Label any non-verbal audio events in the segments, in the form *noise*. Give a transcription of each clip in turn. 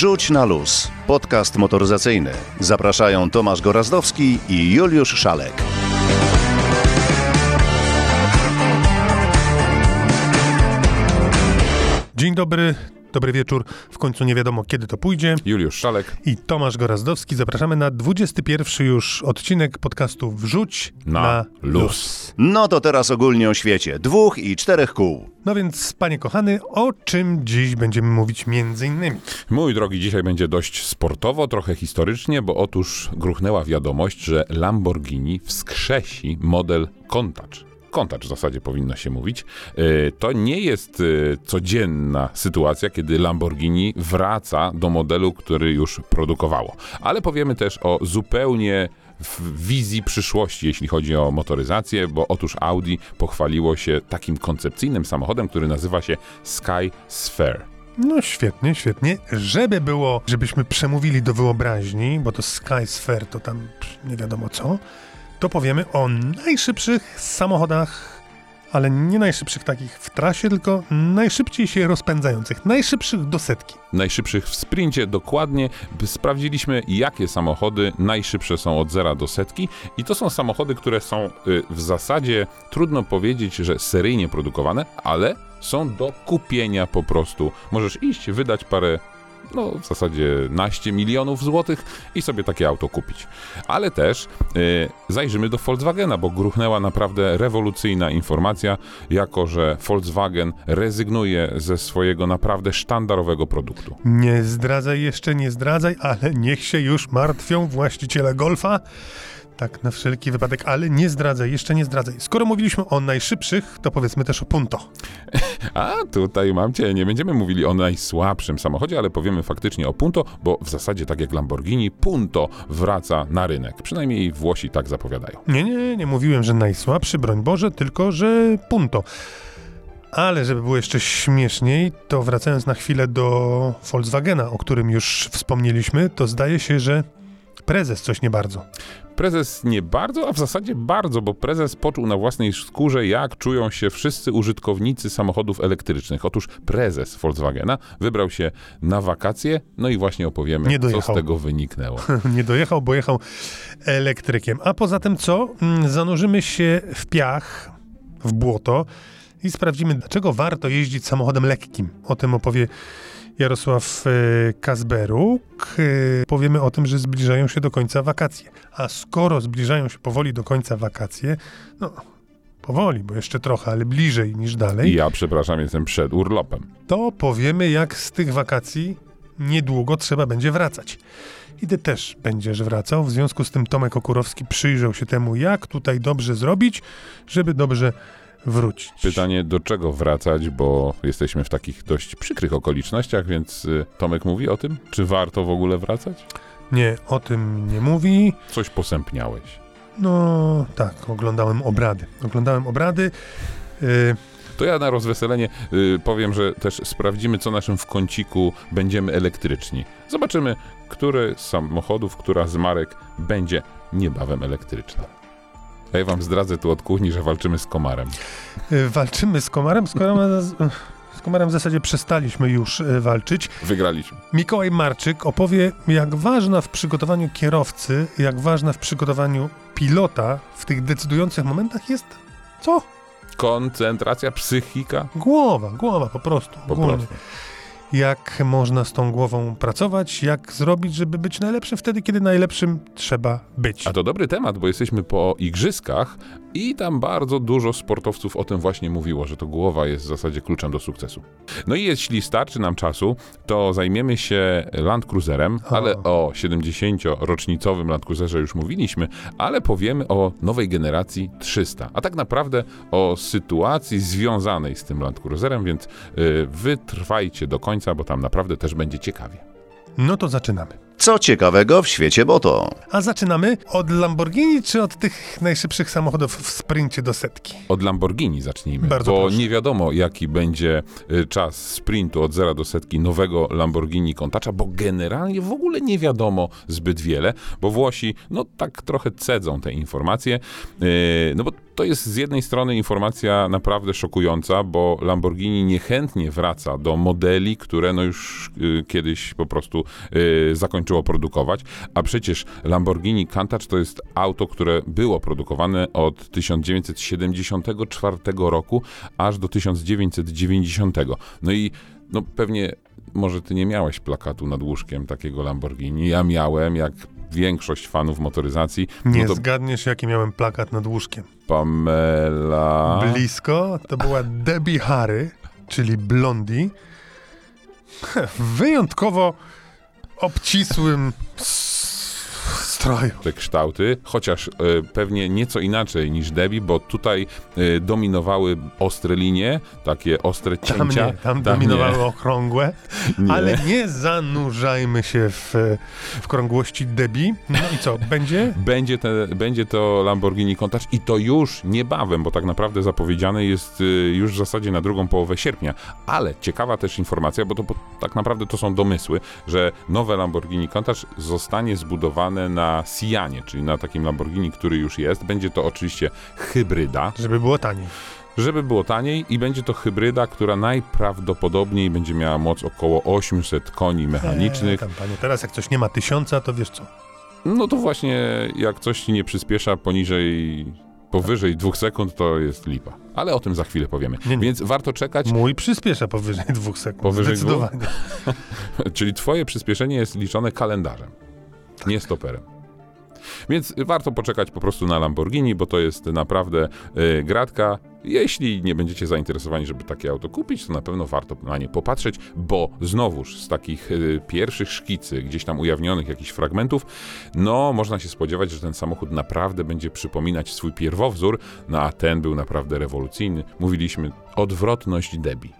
Wrzuć na luz. Podcast motoryzacyjny. Zapraszają Tomasz Gorazdowski i Juliusz Szalek. Dzień dobry, dobry wieczór. W końcu nie wiadomo, kiedy to pójdzie. Juliusz Szalek I Tomasz Gorazdowski. Zapraszamy na 21 już odcinek podcastu Wrzuć na, na luz. luz. No to teraz ogólnie o świecie. Dwóch i czterech kół. No więc, panie kochany, o czym dziś będziemy mówić między innymi? Mój drogi, dzisiaj będzie dość sportowo, trochę historycznie, bo otóż gruchnęła wiadomość, że Lamborghini wskrzesi model Countach. Countach w zasadzie powinno się mówić. Yy, To nie jest yy, codzienna sytuacja, kiedy Lamborghini wraca do modelu, który już produkowało. Ale powiemy też o zupełnie w wizji przyszłości, jeśli chodzi o motoryzację, bo otóż Audi pochwaliło się takim koncepcyjnym samochodem, który nazywa się Sky Sphere. No świetnie, świetnie. Żeby było, żebyśmy przemówili do wyobraźni, bo to Sky Sphere to tam nie wiadomo co, to powiemy o najszybszych samochodach, ale nie najszybszych takich w trasie, tylko najszybciej się rozpędzających, najszybszych do setki. najszybszych w sprincie dokładnie. Sprawdziliśmy, jakie samochody najszybsze są od zera do setki, i to są samochody, które są y, w zasadzie trudno powiedzieć, że seryjnie produkowane, ale są do kupienia po prostu. Możesz iść, wydać parę. No, w zasadzie naście milionów złotych i sobie takie auto kupić. Ale też y, zajrzymy do Volkswagena, bo gruchnęła naprawdę rewolucyjna informacja, jako że Volkswagen rezygnuje ze swojego naprawdę sztandarowego produktu. Nie zdradzaj jeszcze, nie zdradzaj, ale niech się już martwią właściciele Golfa. Tak, na wszelki wypadek, ale nie zdradzaj, jeszcze nie zdradzaj. Skoro mówiliśmy o najszybszych, to powiedzmy też o Punto. *laughs* A tutaj mam cię, nie będziemy mówili o najsłabszym samochodzie, ale powiemy faktycznie o Punto, bo w zasadzie tak jak Lamborghini, Punto wraca na rynek. Przynajmniej Włosi tak zapowiadają. Nie, nie, nie mówiłem, że najsłabszy, broń Boże, tylko że Punto. Ale żeby było jeszcze śmieszniej, to wracając na chwilę do Volkswagena, o którym już wspomnieliśmy, to zdaje się, że prezes coś nie bardzo. Prezes nie bardzo, a w zasadzie bardzo, bo prezes poczuł na własnej skórze, jak czują się wszyscy użytkownicy samochodów elektrycznych. Otóż prezes Volkswagena wybrał się na wakacje, no i właśnie opowiemy, co z tego wyniknęło. *laughs* nie dojechał, bo jechał elektrykiem. A poza tym co? Mm, Zanurzymy się w piach, w błoto i sprawdzimy, dlaczego warto jeździć samochodem lekkim. O tym opowie Jarosław e, Kazberuk. E, Powiemy o tym, że zbliżają się do końca wakacje. A skoro zbliżają się powoli do końca wakacje, no powoli, bo jeszcze trochę, ale bliżej niż dalej, ja, przepraszam, jestem przed urlopem. to powiemy, jak z tych wakacji niedługo trzeba będzie wracać. I ty też będziesz wracał. W związku z tym Tomek Okurowski przyjrzał się temu, jak tutaj dobrze zrobić, żeby dobrze wrócić. Pytanie, do czego wracać, bo jesteśmy w takich dość przykrych okolicznościach, więc y, Tomek mówi o tym, czy warto w ogóle wracać? Nie, o tym nie mówi. Coś posępniałeś. No tak, oglądałem obrady. Oglądałem obrady. Yy, To ja na rozweselenie y, powiem, że też sprawdzimy, co naszym w kąciku będziemy elektryczni. Zobaczymy, który z samochodów, która z marek będzie niebawem elektryczna. Ja wam zdradzę tu od kuchni, że walczymy z komarem. yy, walczymy z komarem. Z komarem, z komarem w zasadzie przestaliśmy już yy, walczyć. Wygraliśmy. Mikołaj Marczyk opowie, jak ważna w przygotowaniu kierowcy, jak ważna w przygotowaniu pilota w tych decydujących momentach jest co? Koncentracja, psychika. Głowa, głowa po prostu. Po ogólnie. prostu. Jak można z tą głową pracować, jak zrobić, żeby być najlepszym wtedy, kiedy najlepszym trzeba być. A to dobry temat, bo jesteśmy po igrzyskach i tam bardzo dużo sportowców o tym właśnie mówiło, że to głowa jest w zasadzie kluczem do sukcesu. No i jeśli starczy nam czasu, to zajmiemy się Land Cruiserem, O. ale o 70-rocznicowym Land Cruiserze już mówiliśmy, ale powiemy o nowej generacji 300, a tak naprawdę o sytuacji związanej z tym Land Cruiserem, więc y, wytrwajcie do końca, bo tam naprawdę też będzie ciekawie. No to zaczynamy. Co ciekawego w świecie moto? A zaczynamy od Lamborghini, czy od tych najszybszych samochodów w sprincie do setki? Od Lamborghini zacznijmy, Bardzo bo proszę. nie wiadomo, jaki będzie y, czas sprintu od zera do setki nowego Lamborghini Contacza, bo generalnie w ogóle nie wiadomo zbyt wiele, bo Włosi, no tak trochę cedzą te informacje, yy, no bo to jest z jednej strony informacja naprawdę szokująca, bo Lamborghini niechętnie wraca do modeli, które no już y, kiedyś po prostu y, zakończyło produkować, a przecież Lamborghini Countach to jest auto, które było produkowane od 1974 roku aż do 1990. No i no pewnie może ty nie miałeś plakatu nad łóżkiem takiego Lamborghini. Ja miałem, jak większość fanów motoryzacji. Nie no to zgadniesz, jaki miałem plakat nad łóżkiem. Pamela. Blisko to była Debbie Harry, czyli Blondie, wyjątkowo obcisłym stroju. te kształty, chociaż e, pewnie nieco inaczej niż Debbie, bo tutaj e, dominowały ostre linie, takie ostre Tam cięcia. nie, tam dominowały okrągłe, *laughs* nie. ale nie zanurzajmy się w, w krągłości Debbie. No i co, będzie? *laughs* Będzie, te, będzie to Lamborghini Countach i to już niebawem, bo tak naprawdę zapowiedziane jest już w zasadzie na drugą połowę sierpnia. Ale ciekawa też informacja, bo to bo tak naprawdę to są domysły, że nowe Lamborghini Countach zostanie zbudowane na Sianie, czyli na takim Lamborghini, który już jest. Będzie to oczywiście hybryda, Żeby było taniej. żeby było taniej i będzie to hybryda, która najprawdopodobniej będzie miała moc około 800 koni mechanicznych. Eee, tam, panie, teraz jak coś nie ma tysiąca, to wiesz co? No to właśnie, jak coś ci nie przyspiesza poniżej, powyżej dwóch sekund, to jest lipa. Ale o tym za chwilę powiemy. Nie, nie. Więc warto czekać, Mój przyspiesza powyżej dwóch sekund. Powyżej Zdecydowanie. *laughs* czyli twoje przyspieszenie jest liczone kalendarzem, nie stoperem. Więc warto poczekać po prostu na Lamborghini, bo to jest naprawdę y, gratka. Jeśli nie będziecie zainteresowani, żeby takie auto kupić, to na pewno warto na nie popatrzeć, bo znowuż z takich y, pierwszych szkicy, gdzieś tam ujawnionych jakichś fragmentów, no można się spodziewać, że ten samochód naprawdę będzie przypominać swój pierwowzór, no a ten był naprawdę rewolucyjny. Mówiliśmy odwrotność Debbie.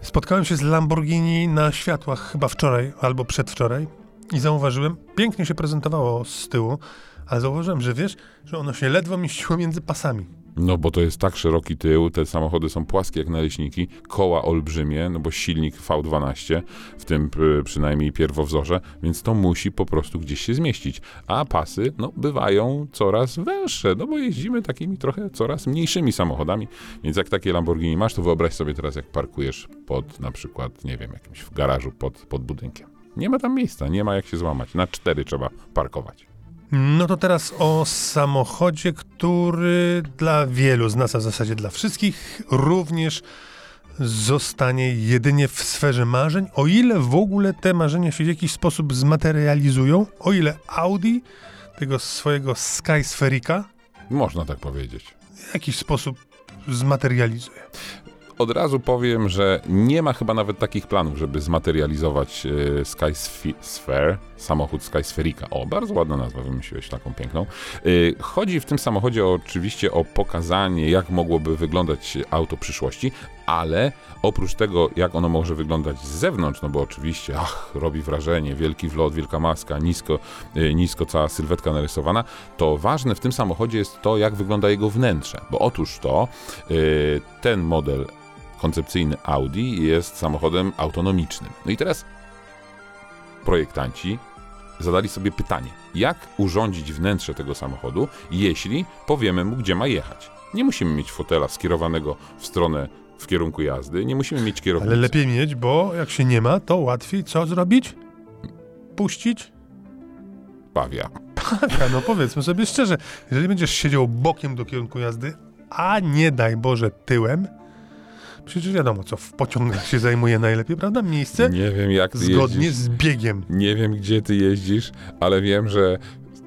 Spotkałem się z Lamborghini na światłach chyba wczoraj albo przedwczoraj i zauważyłem, pięknie się prezentowało z tyłu, ale zauważyłem, że wiesz, że ono się ledwo mieściło między pasami. No bo to jest tak szeroki tył, te samochody są płaskie jak naleśniki, koła olbrzymie, no bo silnik V12, w tym przynajmniej pierwowzorze, więc to musi po prostu gdzieś się zmieścić. A pasy, no bywają coraz węższe, no bo jeździmy takimi trochę coraz mniejszymi samochodami, więc jak takie Lamborghini masz, to wyobraź sobie teraz jak parkujesz pod na przykład, nie wiem, jakimś w garażu pod, pod budynkiem. Nie ma tam miejsca, nie ma jak się złamać. Na cztery trzeba parkować. No to teraz o samochodzie, który dla wielu z nas, a w zasadzie dla wszystkich, również zostanie jedynie w sferze marzeń, o ile w ogóle te marzenia się w jakiś sposób zmaterializują, o ile Audi tego swojego Skysferika Można tak powiedzieć. w jakiś sposób zmaterializuje. Od razu powiem, że nie ma chyba nawet takich planów, żeby zmaterializować e, Skysphere, samochód Skysferika. O, bardzo ładna nazwa, wymyśliłeś taką piękną. E, chodzi w tym samochodzie oczywiście o pokazanie, jak mogłoby wyglądać auto przyszłości, ale oprócz tego, jak ono może wyglądać z zewnątrz, no bo oczywiście, ach, robi wrażenie, wielki wlot, wielka maska, nisko, e, nisko cała sylwetka narysowana, to ważne w tym samochodzie jest to, jak wygląda jego wnętrze, bo otóż to ten model koncepcyjny Audi jest samochodem autonomicznym. No i teraz projektanci zadali sobie pytanie, jak urządzić wnętrze tego samochodu, jeśli powiemy mu, gdzie ma jechać. Nie musimy mieć fotela skierowanego w stronę, w kierunku jazdy, nie musimy mieć kierownicy. Ale lepiej mieć, bo jak się nie ma, to łatwiej co zrobić? Puścić? Pawia. Taka, no powiedzmy sobie szczerze, jeżeli będziesz siedział bokiem do kierunku jazdy, a nie daj Boże tyłem, przecież wiadomo co w pociągach się zajmuje najlepiej, prawda? Miejsce Nie wiem, jak ty zgodnie jeździsz. z biegiem. Nie wiem, gdzie ty jeździsz, ale wiem, że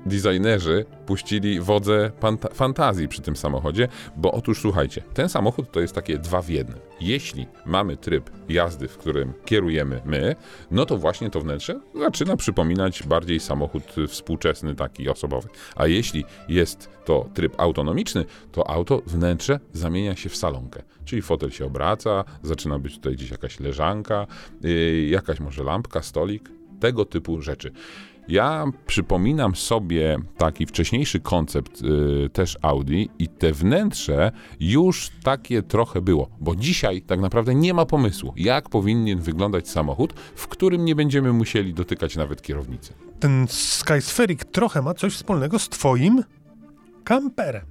designerzy puścili wodze fantazji przy tym samochodzie, bo otóż słuchajcie, ten samochód to jest takie dwa w jednym. Jeśli mamy tryb jazdy, w którym kierujemy my, no to właśnie to wnętrze zaczyna przypominać bardziej samochód współczesny, taki osobowy. A jeśli jest to tryb autonomiczny, to auto, wnętrze zamienia się w salonkę. Czyli fotel się obraca, zaczyna być tutaj gdzieś jakaś leżanka, yy, jakaś może lampka, stolik. tego typu rzeczy. Ja przypominam sobie taki wcześniejszy koncept y, też Audi i te wnętrze już takie trochę było, bo dzisiaj tak naprawdę nie ma pomysłu, jak powinien wyglądać samochód, w którym nie będziemy musieli dotykać nawet kierownicy. Ten Skyspheric trochę ma coś wspólnego z twoim kamperem.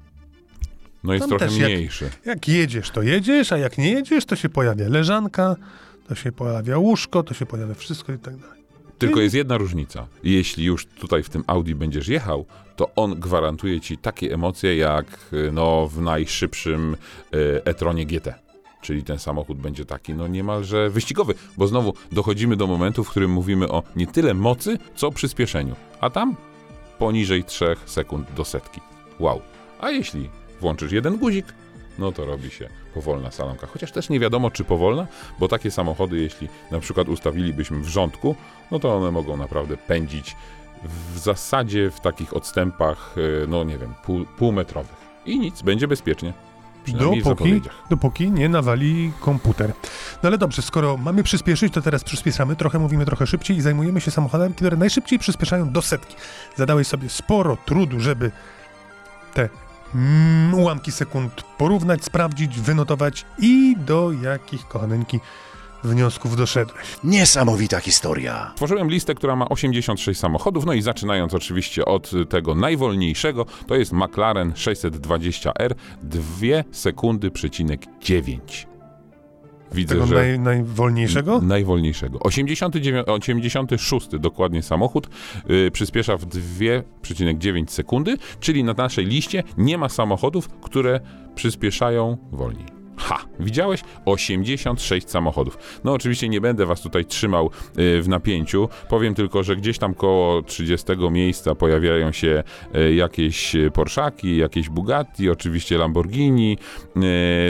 No jest Tam trochę też jak- mniejszy. Jak jedziesz, to jedziesz, a jak nie jedziesz, to się pojawia leżanka, to się pojawia łóżko, to się pojawia wszystko i tak dalej. Tylko jest jedna różnica. Jeśli już tutaj w tym Audi będziesz jechał, to on gwarantuje ci takie emocje jak y, no, w najszybszym y, e-tronie GT. Czyli ten samochód będzie taki no niemalże wyścigowy, bo znowu dochodzimy do momentu, w którym mówimy o nie tyle mocy, co przyspieszeniu. A tam poniżej 3 sekund do setki. Wow. A jeśli włączysz jeden guzik, no to robi się powolna salonka. Chociaż też nie wiadomo, czy powolna, bo takie samochody, jeśli na przykład ustawilibyśmy w rządku, no to one mogą naprawdę pędzić w zasadzie w takich odstępach, y, no nie wiem, pół, półmetrowych. I nic, będzie bezpiecznie. Dopóki, dopóki nie nawali komputer. No ale dobrze, skoro mamy przyspieszyć, to teraz przyspieszamy, trochę mówimy trochę szybciej i zajmujemy się samochodami, które najszybciej przyspieszają do setki. Zadałeś sobie sporo trudu, żeby te mm, ułamki sekund porównać, sprawdzić, wynotować i do jakich, kochaneńki, wniosków doszedłeś. Niesamowita historia. Tworzyłem listę, która ma 86 samochodów, no i zaczynając oczywiście od tego najwolniejszego, to jest McLaren 620R, 2 sekundy przecinek 9. Widzę, Tego że... naj, najwolniejszego? Najwolniejszego. 89, 86 dokładnie samochód yy, przyspiesza w 2,9 sekundy, czyli na naszej liście nie ma samochodów, które przyspieszają wolniej. Ha, widziałeś? 86 samochodów. No oczywiście nie będę was tutaj trzymał y, w napięciu. Powiem tylko, że gdzieś tam koło 30 miejsca pojawiają się y, jakieś Porszaki, jakieś Bugatti, oczywiście Lamborghini.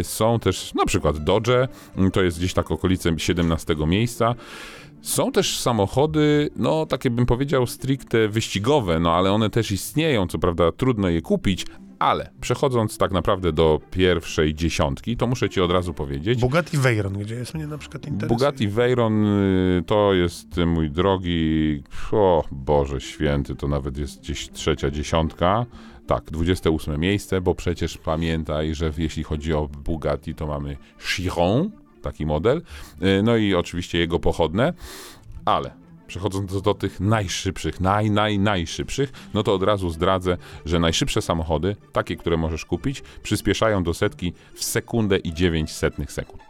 Y, są też na przykład Dodge, y, to jest gdzieś tak okolice 17 miejsca. Są też samochody, no takie bym powiedział stricte wyścigowe, no ale one też istnieją, co prawda trudno je kupić, ale przechodząc tak naprawdę do pierwszej dziesiątki, to muszę ci od razu powiedzieć, Bugatti Veyron, gdzie jest mnie na przykład interesuje. Bugatti Veyron y, to jest mój drogi, o Boże święty, to nawet jest gdzieś trzecia dziesiątka. Tak, 28 miejsce, bo przecież pamiętaj, że jeśli chodzi o Bugatti, to mamy Chiron, taki model, y, no i oczywiście jego pochodne, ale przechodząc do, do tych najszybszych, naj, naj, najszybszych, no to od razu zdradzę, że najszybsze samochody, takie, które możesz kupić, przyspieszają do setki w sekundę i 9 setnych sekund.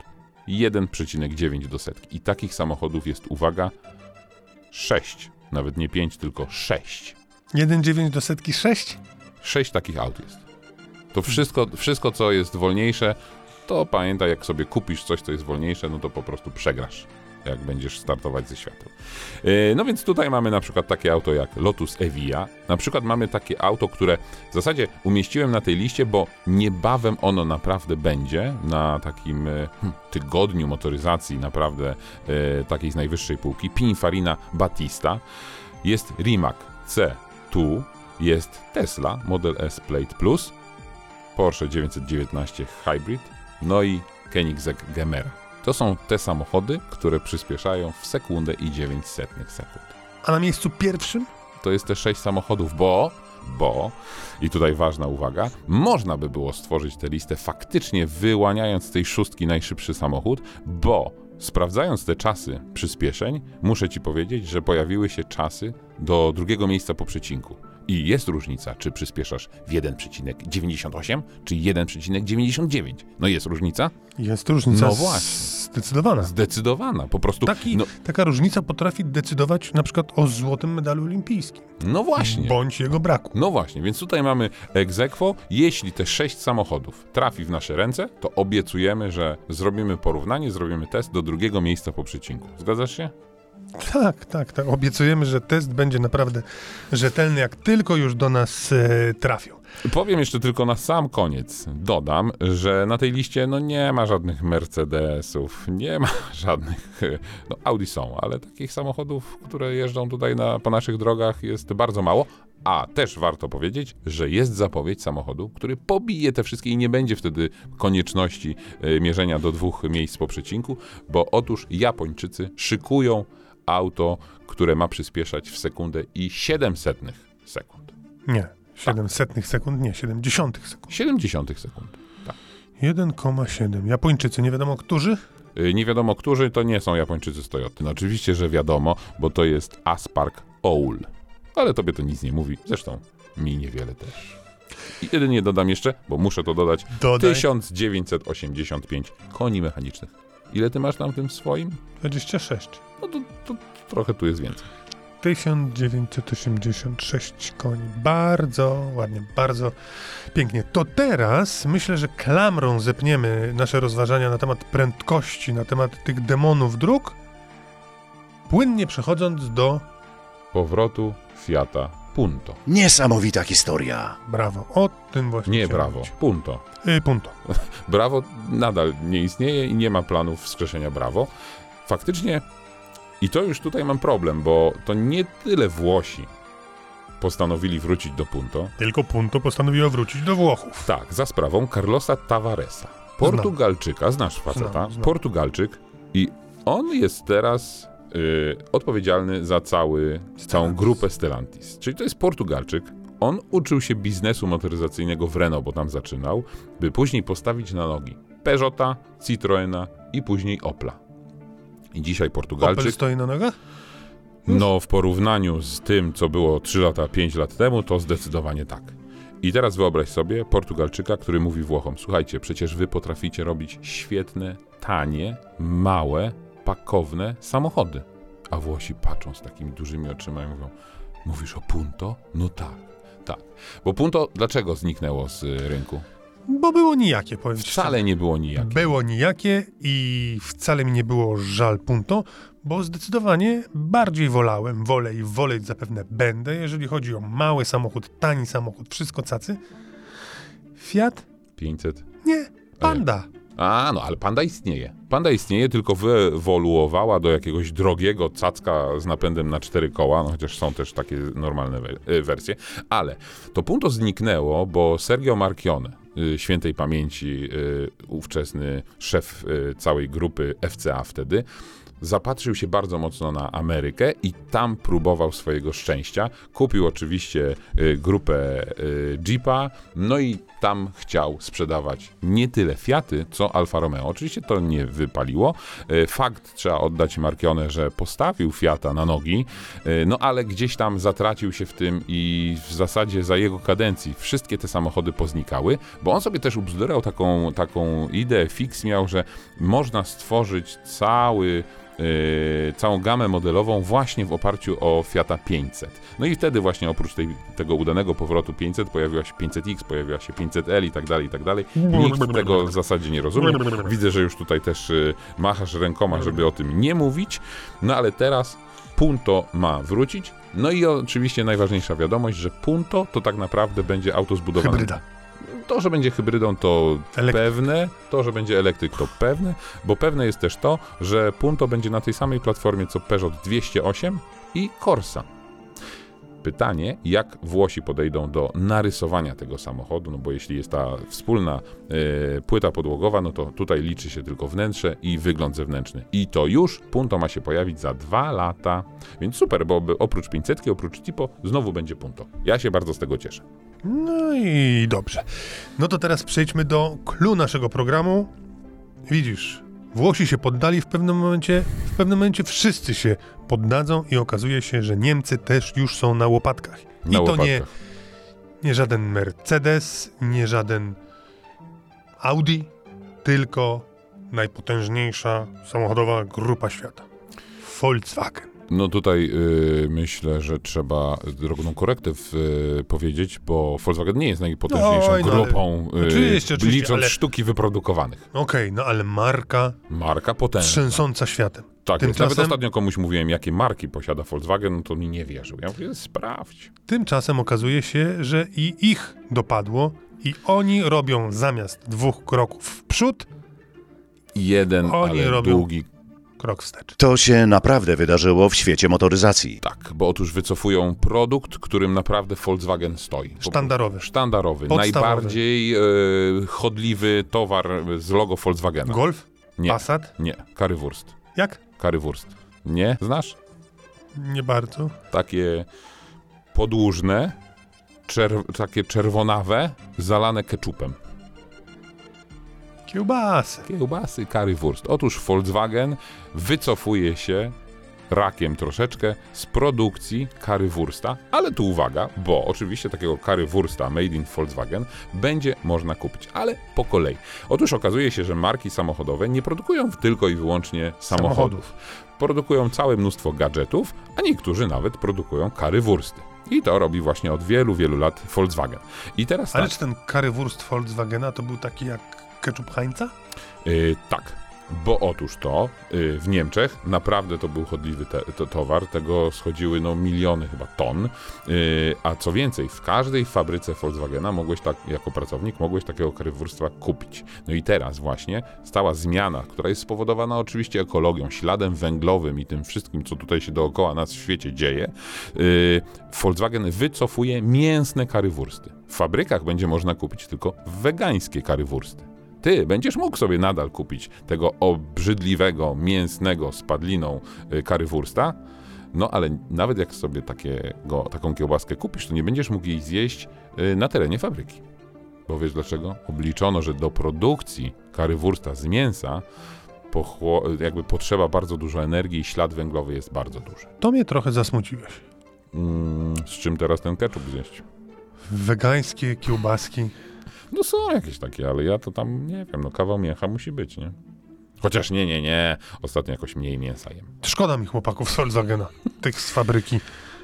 1,9 do setki. I takich samochodów jest, uwaga, 6. Nawet nie 5, tylko 6. 1,9 do setki 6? 6 takich aut jest. To wszystko, wszystko, co jest wolniejsze, to pamiętaj, jak sobie kupisz coś, co jest wolniejsze, no to po prostu przegrasz, jak będziesz startować ze światłem. Yy, No więc tutaj mamy na przykład takie auto jak Lotus Evija. Na przykład mamy takie auto, które w zasadzie umieściłem na tej liście, bo niebawem ono naprawdę będzie na takim e, hm, tygodniu motoryzacji, naprawdę e, takiej z najwyższej półki. Pininfarina Battista. Jest Rimac C2, jest Tesla Model S Plate Plus, Porsche 919 Hybrid, no i Koenigsegg Gemera. To są te samochody, które przyspieszają w sekundę i 9 setnych sekund. A na miejscu pierwszym? To jest te 6 samochodów, bo, bo, i tutaj ważna uwaga, można by było stworzyć tę listę faktycznie wyłaniając z tej szóstki najszybszy samochód, bo sprawdzając te czasy przyspieszeń, muszę ci powiedzieć, że pojawiły się czasy do drugiego miejsca po przecinku. I jest różnica, czy przyspieszasz w 1,98 czy 1,99. No jest różnica? Jest różnica No właśnie. zdecydowana. Zdecydowana. Po prostu. Taki, No, Taka różnica potrafi decydować na przykład o złotym medalu olimpijskim, no właśnie. bądź jego braku. No właśnie, więc tutaj mamy egzekwo. Jeśli te sześć samochodów trafi w nasze ręce, to obiecujemy, że zrobimy porównanie, zrobimy test do drugiego miejsca po przecinku. Zgadzasz się? Tak, tak, tak. Obiecujemy, że test będzie naprawdę rzetelny, jak tylko już do nas e, trafią. Powiem jeszcze tylko na sam koniec, dodam, że na tej liście no nie ma żadnych Mercedesów, nie ma *laughs* żadnych, no Audi są, ale takich samochodów, które jeżdżą tutaj na, po naszych drogach jest bardzo mało. A też warto powiedzieć, że jest zapowiedź samochodu, który pobije te wszystkie i nie będzie wtedy konieczności e, mierzenia do dwóch miejsc po przecinku, bo otóż Japończycy szykują auto, które ma przyspieszać w sekundę i 700 sekund. Nie. 700 sekund, nie, 70 sekund. 70 sekund. Tak. 1,7. Japończycy, nie wiadomo którzy? Y, Nie wiadomo, którzy to nie są Japończycy z Toyoty. No oczywiście, że wiadomo, bo to jest Aspark Owl. Ale tobie to nic nie mówi. Zresztą mi niewiele też. I jedynie dodam jeszcze, bo muszę to dodać, Dodaj. 1985 koni mechanicznych. Ile ty masz tam w tym swoim? 26. No to, to trochę tu jest więcej. 1986 koni. Bardzo ładnie, bardzo pięknie. To teraz myślę, że klamrą zepniemy nasze rozważania na temat prędkości, na temat tych demonów dróg, płynnie przechodząc do Powrotu Fiata Punto. Niesamowita historia. brawo. O tym właśnie Nie brawo, mówić. Punto. Y, punto. *laughs* Brawo nadal nie istnieje i nie ma planów wskrzeszenia Brawo. Faktycznie, i to już tutaj mam problem, bo to nie tyle Włosi postanowili wrócić do Punto, Tylko punto postanowiło wrócić do Włochów. tak, za sprawą Carlosa Tavaresa, Portugalczyka, znasz faceta, Znam, znam. Portugalczyk i on jest teraz y, odpowiedzialny za cały, całą grupę Stellantis. Czyli to jest Portugalczyk. On uczył się biznesu motoryzacyjnego w Renault, bo tam zaczynał, by później postawić na nogi Peugeota, Citroena i później Opla. I dzisiaj Opel Portugalczyk, stoi na nogach? no w porównaniu z tym, co było 3 lata, 5 lat temu, to zdecydowanie tak. I teraz wyobraź sobie Portugalczyka, który mówi Włochom: Słuchajcie, przecież wy potraficie robić świetne, tanie, małe, pakowne samochody. A Włosi patrzą z takimi dużymi oczyma i mówią: Mówisz o Punto? No tak, tak. Bo Punto dlaczego zniknęło z rynku? Bo było nijakie, powiem ci Wcale nie było nijakie. Było nijakie i wcale mi nie było żal punto, bo zdecydowanie bardziej wolałem, wolę i woleć zapewne będę, jeżeli chodzi o mały samochód, tani samochód, wszystko cacy. Fiat? 500. Nie, Panda. A, no ale panda istnieje. Panda istnieje, tylko wyewoluowała do jakiegoś drogiego cacka z napędem na cztery koła, no chociaż są też takie normalne y, wersje. Ale to punto zniknęło, bo Sergio Marchione, y, świętej pamięci y, ówczesny szef całej grupy FCA wtedy, zapatrzył się bardzo mocno na Amerykę i tam próbował swojego szczęścia. Kupił oczywiście grupę Jeepa, no i tam chciał sprzedawać nie tyle Fiaty, co Alfa Romeo. Oczywiście to nie wypaliło. Y, Fakt trzeba oddać Marchione, że postawił Fiata na nogi, y, no ale gdzieś tam zatracił się w tym i w zasadzie za jego kadencji wszystkie te samochody poznikały, bo on sobie też ubzdurał taką, taką ideę, fix miał, że można stworzyć cały yy, całą gamę modelową właśnie w oparciu o Fiata 500. No i wtedy właśnie oprócz tej, tego udanego powrotu 500 pojawiła się 500X, pojawiła się 500L i tak dalej, i tak dalej. Nikt tego w zasadzie nie rozumie. Widzę, że już tutaj też yy, machasz rękoma, żeby o tym nie mówić. No ale teraz Punto ma wrócić. No i oczywiście najważniejsza wiadomość, że Punto to tak naprawdę będzie auto zbudowane. Hybryda. To, że będzie hybrydą, to Elektryk. pewne. To, że będzie elektryk, to pewne. Bo pewne jest też to, że Punto będzie na tej samej platformie co Peugeot 208 i Corsa. Pytanie, jak Włosi podejdą do narysowania tego samochodu, no bo jeśli jest ta wspólna e, płyta podłogowa, no to tutaj liczy się tylko wnętrze i wygląd zewnętrzny. I to już Punto ma się pojawić za dwa lata. Więc super, bo oprócz 500, oprócz Tipo, znowu będzie Punto. Ja się bardzo z tego cieszę. No i dobrze. No to teraz przejdźmy do clue naszego programu. Widzisz, Włosi się poddali w pewnym momencie, w pewnym momencie wszyscy się poddadzą i okazuje się, że Niemcy też już są na łopatkach. I Na to łopatkach. nie, nie żaden Mercedes, nie żaden Audi, tylko najpotężniejsza samochodowa grupa świata. Volkswagen. No tutaj y, myślę, że trzeba drobną korektę w, y, powiedzieć, bo Volkswagen nie jest najpotężniejszą no ale- grupą, y, Oczywiście, oczywiście, licząc ale- sztuki wyprodukowanych. Okej, no ale marka Marka potężna. trzęsąca światem. Tak, jest. nawet Tymczasem- ostatnio komuś mówiłem, jakie marki posiada Volkswagen, no to mi nie wierzył. Ja mówię, sprawdź. Tymczasem okazuje się, że i ich dopadło i oni robią zamiast dwóch kroków w przód, Jeden, Oni ale robią- długi. Krok wstecz. To się naprawdę wydarzyło w świecie motoryzacji. Tak, bo otóż wycofują produkt, którym naprawdę Volkswagen stoi. Sztandarowy. Sztandarowy. Podstawowy. Najbardziej e, chodliwy towar z logo Volkswagena. Golf? Nie. Passat? Nie, Currywurst. Jak? Currywurst. Nie? Znasz? Nie bardzo. takie podłużne, czer- takie czerwonawe, zalane keczupem. Kiełbasy. Kiełbasy currywurst. Otóż Volkswagen wycofuje się rakiem troszeczkę z produkcji currywursta, ale tu uwaga, bo oczywiście takiego currywursta made in Volkswagen będzie można kupić, ale po kolei. Otóż okazuje się, że marki samochodowe nie produkują tylko i wyłącznie samochodów. Samochodów. Produkują całe mnóstwo gadżetów, a niektórzy nawet produkują currywursty. I to robi właśnie od wielu, wielu lat Volkswagen. I teraz Ale tak. czy ten currywurst Volkswagena to był taki jak ketchup Heinza? Y, tak, bo otóż to y, w Niemczech naprawdę to był chodliwy te, to, towar, tego schodziły no miliony chyba ton, y, a co więcej, w każdej fabryce Volkswagena mogłeś tak, jako pracownik, mogłeś takiego currywurstwa kupić. No i teraz właśnie stała zmiana, która jest spowodowana oczywiście ekologią, śladem węglowym i tym wszystkim, co tutaj się dookoła nas w świecie dzieje. Y, Volkswagen wycofuje mięsne currywursty. W fabrykach będzie można kupić tylko wegańskie currywursty. Ty będziesz mógł sobie nadal kupić tego obrzydliwego, mięsnego z padliną y, currywursta, no ale nawet jak sobie takiego, taką kiełbaskę kupisz, to nie będziesz mógł jej zjeść y, na terenie fabryki. Bo wiesz dlaczego? Obliczono, że do produkcji currywursta z mięsa jakby potrzeba bardzo dużo energii i ślad węglowy jest bardzo duży. To mnie trochę zasmuciłeś. Mm, z czym teraz ten ketchup zjeść? Wegańskie kiełbaski. No są jakieś takie, ale ja to tam nie wiem, no kawał mięcha musi być, nie? Chociaż nie, nie, nie. Ostatnio jakoś mniej mięsa jem. Szkoda mi chłopaków z Volkswagena, tych z fabryki,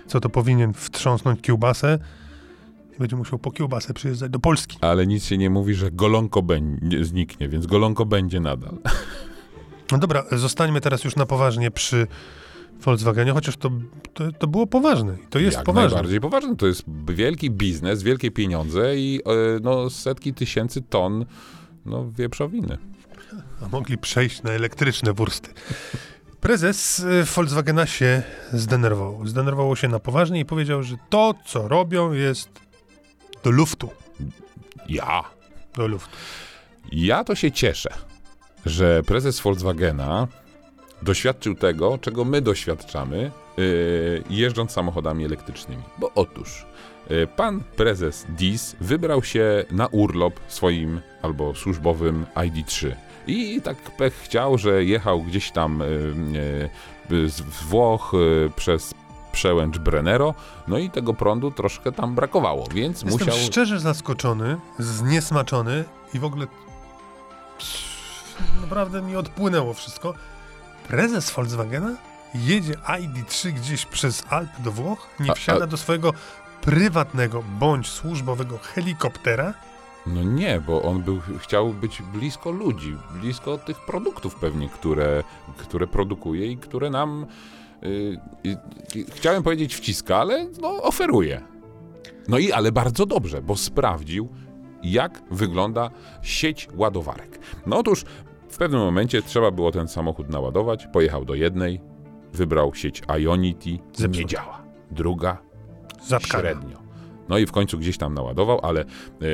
co to powinien wtrząsnąć kiełbasę i będzie musiał po kiełbasę przyjeżdżać do Polski. Ale nic się nie mówi, że golonko będzie, zniknie, więc golonko będzie nadal. No dobra, zostańmy teraz już na poważnie przy Volkswagenie, chociaż to, to, to było poważne i to jest Jak poważne. najbardziej poważne. To jest wielki biznes, wielkie pieniądze i e, no, setki tysięcy ton no, wieprzowiny. A mogli przejść na elektryczne wursty. Prezes y, Volkswagena się zdenerwował. Zdenerwował się na poważnie i powiedział, że to, co robią, jest do luftu. Ja. Do luftu. Ja to się cieszę, że prezes Volkswagena doświadczył tego, czego my doświadczamy, yy, jeżdżąc samochodami elektrycznymi. Bo otóż yy, pan prezes Dis wybrał się na urlop swoim albo służbowym ID3. I tak pech chciał, że jechał gdzieś tam yy, z Włoch przez przełęcz Brennero, no i tego prądu troszkę tam brakowało, więc Jestem musiał... szczerze zaskoczony, zniesmaczony i w ogóle naprawdę mi odpłynęło wszystko. Prezes Volkswagena jedzie ID3 gdzieś przez Alpy do Włoch, nie A- wsiada a- do swojego prywatnego bądź służbowego helikoptera. No nie, bo on był, chciał być blisko ludzi, blisko tych produktów pewnie, które, które produkuje i które nam, y, y, y, chciałem powiedzieć wciska, ale no, oferuje. No i ale bardzo dobrze, bo sprawdził, jak wygląda sieć ładowarek. No otóż w pewnym momencie trzeba było ten samochód naładować, pojechał do jednej, wybrał sieć Ionity, Zepsuł. nie działa. Druga, Zatkana. średnio. No i w końcu gdzieś tam naładował, ale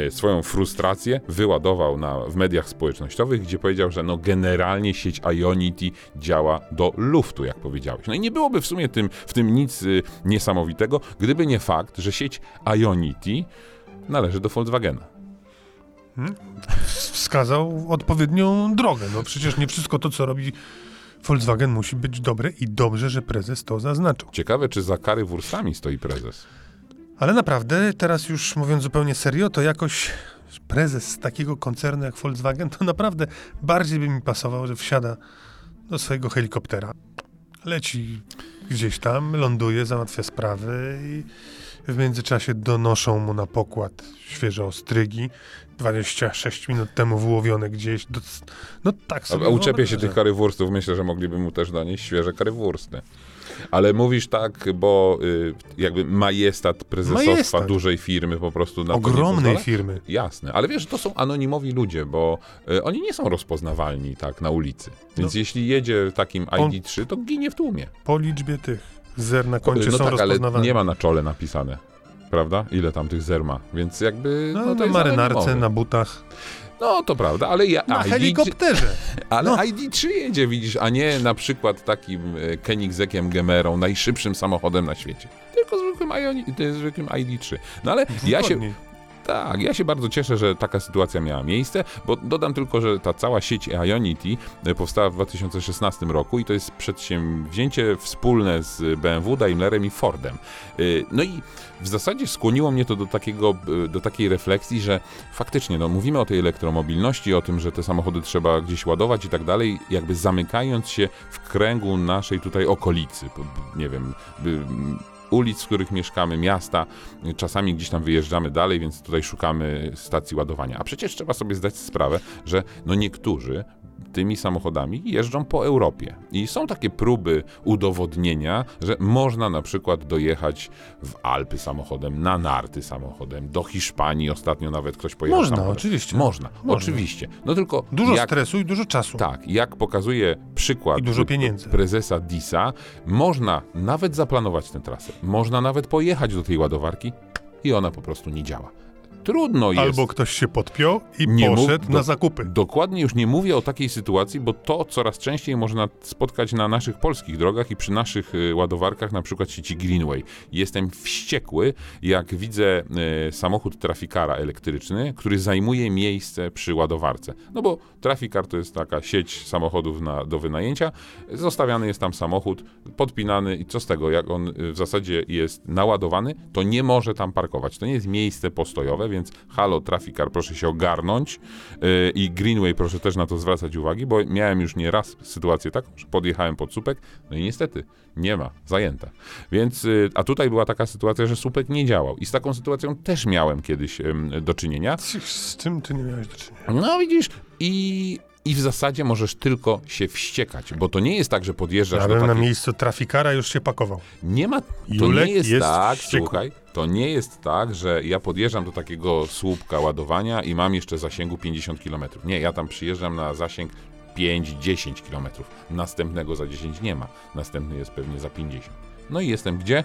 e, swoją frustrację wyładował na, w mediach społecznościowych, gdzie powiedział, że no generalnie sieć Ionity działa do luftu, jak powiedziałeś. No i nie byłoby w sumie tym, w tym nic y, niesamowitego, gdyby nie fakt, że sieć Ionity należy do Volkswagena. Wskazał odpowiednią drogę. No przecież nie wszystko to, co robi Volkswagen musi być dobre i dobrze, że prezes to zaznaczył. Ciekawe, czy za kary wursami stoi prezes. Ale naprawdę, teraz już mówiąc zupełnie serio, to jakoś prezes takiego koncernu jak Volkswagen, to naprawdę bardziej by mi pasował, że wsiada do swojego helikoptera, leci gdzieś tam, ląduje, załatwia sprawy i w międzyczasie donoszą mu na pokład świeże ostrygi, 26 minut temu wyłowione gdzieś. Do, no tak sobie a uczepia się tych karywurstów, myślę, że mogliby mu też donieść świeże karywursty. Ale mówisz tak, bo y, jakby majestat prezesostwa Majestat. dużej firmy po prostu na Ogromnej firmy. Jasne, ale wiesz, to są anonimowi ludzie, bo y, oni nie są rozpoznawalni tak na ulicy. Więc No. jeśli jedzie takim On- ID3, to ginie w tłumie. Po liczbie tych zer na koncie no są tak, ale rozpoznawane. nie ma na czole napisane. Prawda? Ile tam tych zer ma? Więc jakby. No, No, to na marynarce, na butach. No, to prawda, ale ja... Na ID helikopterze. *laughs* Ale No. ID3 jedzie, widzisz, a nie na przykład takim e, Koenigseggiem Gemerą, najszybszym samochodem na świecie. Tylko zwykłym, Ioni- e, zwykłym ID3. No ale ja się. Tak, ja się bardzo cieszę, że taka sytuacja miała miejsce, bo dodam tylko, że ta cała sieć Ionity e, powstała w 2016 roku i to jest przedsięwzięcie wspólne z BMW, Daimlerem i Fordem. E, No i w zasadzie skłoniło mnie to do, takiego, e, do takiej refleksji, że faktycznie no, mówimy o tej elektromobilności, o tym, że te samochody trzeba gdzieś ładować i tak dalej, jakby zamykając się w kręgu naszej tutaj okolicy, nie wiem, ulic, w których mieszkamy, miasta. Czasami gdzieś tam wyjeżdżamy dalej, więc tutaj szukamy stacji ładowania. A przecież trzeba sobie zdać sprawę, że no niektórzy tymi samochodami jeżdżą po Europie. I są takie próby udowodnienia, że można na przykład dojechać w Alpy samochodem, na narty samochodem, do Hiszpanii ostatnio nawet ktoś pojechał Można, samochodem. oczywiście. Można, Można. oczywiście. No tylko Dużo jak, stresu i dużo czasu. tak, jak pokazuje przykład I dużo pieniędzy. prezesa Disa, można nawet zaplanować tę trasę. Można nawet pojechać do tej ładowarki i ona po prostu nie działa. Trudno jest. Albo ktoś się podpiął i Nie mów- poszedł do- na zakupy. Dokładnie już nie mówię o takiej sytuacji, bo to coraz częściej można spotkać na naszych polskich drogach i przy naszych y, ładowarkach, na przykład sieci Greenway. Jestem wściekły, jak widzę y, samochód trafikara elektryczny, który zajmuje miejsce przy ładowarce. No bo trafikar to jest taka sieć samochodów na, do wynajęcia. Zostawiany jest tam samochód, podpinany i co z tego, jak on y, w zasadzie jest naładowany, to nie może tam parkować. To nie jest miejsce postojowe, więc halo, trafikar, proszę się ogarnąć yy, i Greenway, proszę też na to zwracać uwagi, bo miałem już nie raz sytuację taką, że podjechałem pod słupek, no i niestety nie ma, zajęta. Więc, yy, a tutaj była taka sytuacja, że słupek nie działał i z taką sytuacją też miałem kiedyś ym, do czynienia. Z czym ty nie miałeś do czynienia? No widzisz, i, i w zasadzie możesz tylko się wściekać, bo to nie jest tak, że podjeżdżasz Ja do bym na takiej... miejscu trafikara już się pakował. Nie ma. To Julek nie jest, jest tak, wściekły. słuchaj. To nie jest tak, że ja podjeżdżam do takiego słupka ładowania i mam jeszcze zasięgu 50 km. Nie, ja tam przyjeżdżam na zasięg 5-10 km. Następnego za 10 nie ma. Następny jest pewnie za 50. No i jestem gdzie?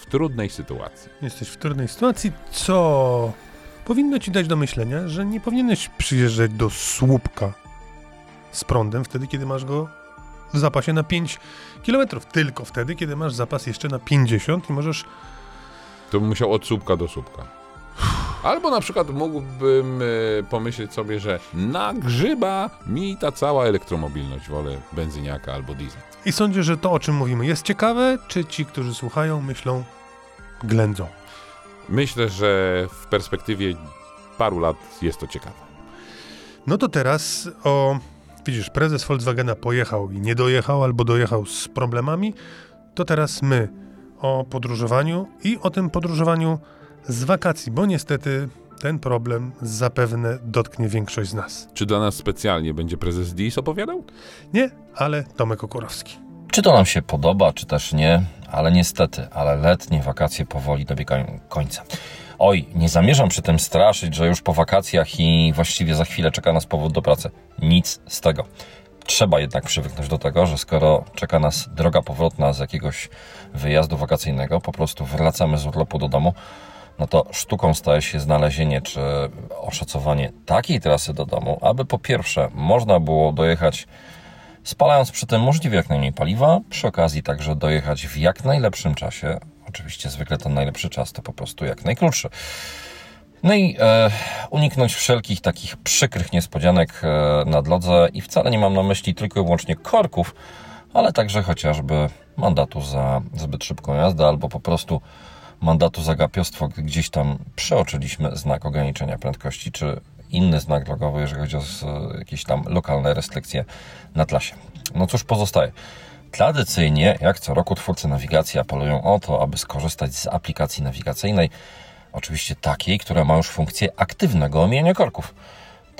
W trudnej sytuacji. Jesteś w trudnej sytuacji, co powinno ci dać do myślenia, że nie powinieneś przyjeżdżać do słupka z prądem wtedy, kiedy masz go w zapasie na 5 km. Tylko wtedy, kiedy masz zapas jeszcze na 50 i możesz To bym musiał od słupka do słupka. Albo na przykład mógłbym e, pomyśleć sobie, że nagrzyba mi ta cała elektromobilność. Wolę benzyniaka albo diesel. I sądzę, że to, o czym mówimy, jest ciekawe, czy ci, którzy słuchają, myślą, ględzą. Myślę, że w perspektywie paru lat jest to ciekawe. No to teraz o. Widzisz, prezes Volkswagena pojechał i nie dojechał, albo dojechał z problemami. To teraz my o podróżowaniu i o tym podróżowaniu z wakacji, bo niestety ten problem zapewne dotknie większość z nas. Czy dla nas specjalnie będzie prezes DIS opowiadał? Nie, ale Tomek Okurowski. Czy to nam się podoba, czy też nie, ale niestety, ale letnie wakacje powoli dobiegają końca. Oj, nie zamierzam przy tym straszyć, że już po wakacjach i właściwie za chwilę czeka nas powód do pracy. Nic z tego. Trzeba jednak przywyknąć do tego, że skoro czeka nas droga powrotna z jakiegoś wyjazdu wakacyjnego, po prostu wracamy z urlopu do domu, no to sztuką staje się znalezienie czy oszacowanie takiej trasy do domu, aby po pierwsze można było dojechać spalając przy tym możliwie jak najmniej paliwa, przy okazji także dojechać w jak najlepszym czasie. Oczywiście zwykle ten najlepszy czas to po prostu jak najkrótszy. No i e, uniknąć wszelkich takich przykrych niespodzianek e, na drodze i wcale nie mam na myśli tylko i wyłącznie korków, ale także chociażby mandatu za zbyt szybką jazdę albo po prostu mandatu za gapiostwo, gdzieś tam przeoczyliśmy znak ograniczenia prędkości, czy inny znak drogowy, jeżeli chodzi o z- jakieś tam lokalne restrykcje na trasie. No cóż pozostaje. Tradycyjnie, jak co roku, twórcy nawigacji apelują o to, aby skorzystać z aplikacji nawigacyjnej, oczywiście takiej, która ma już funkcję aktywnego omijania korków.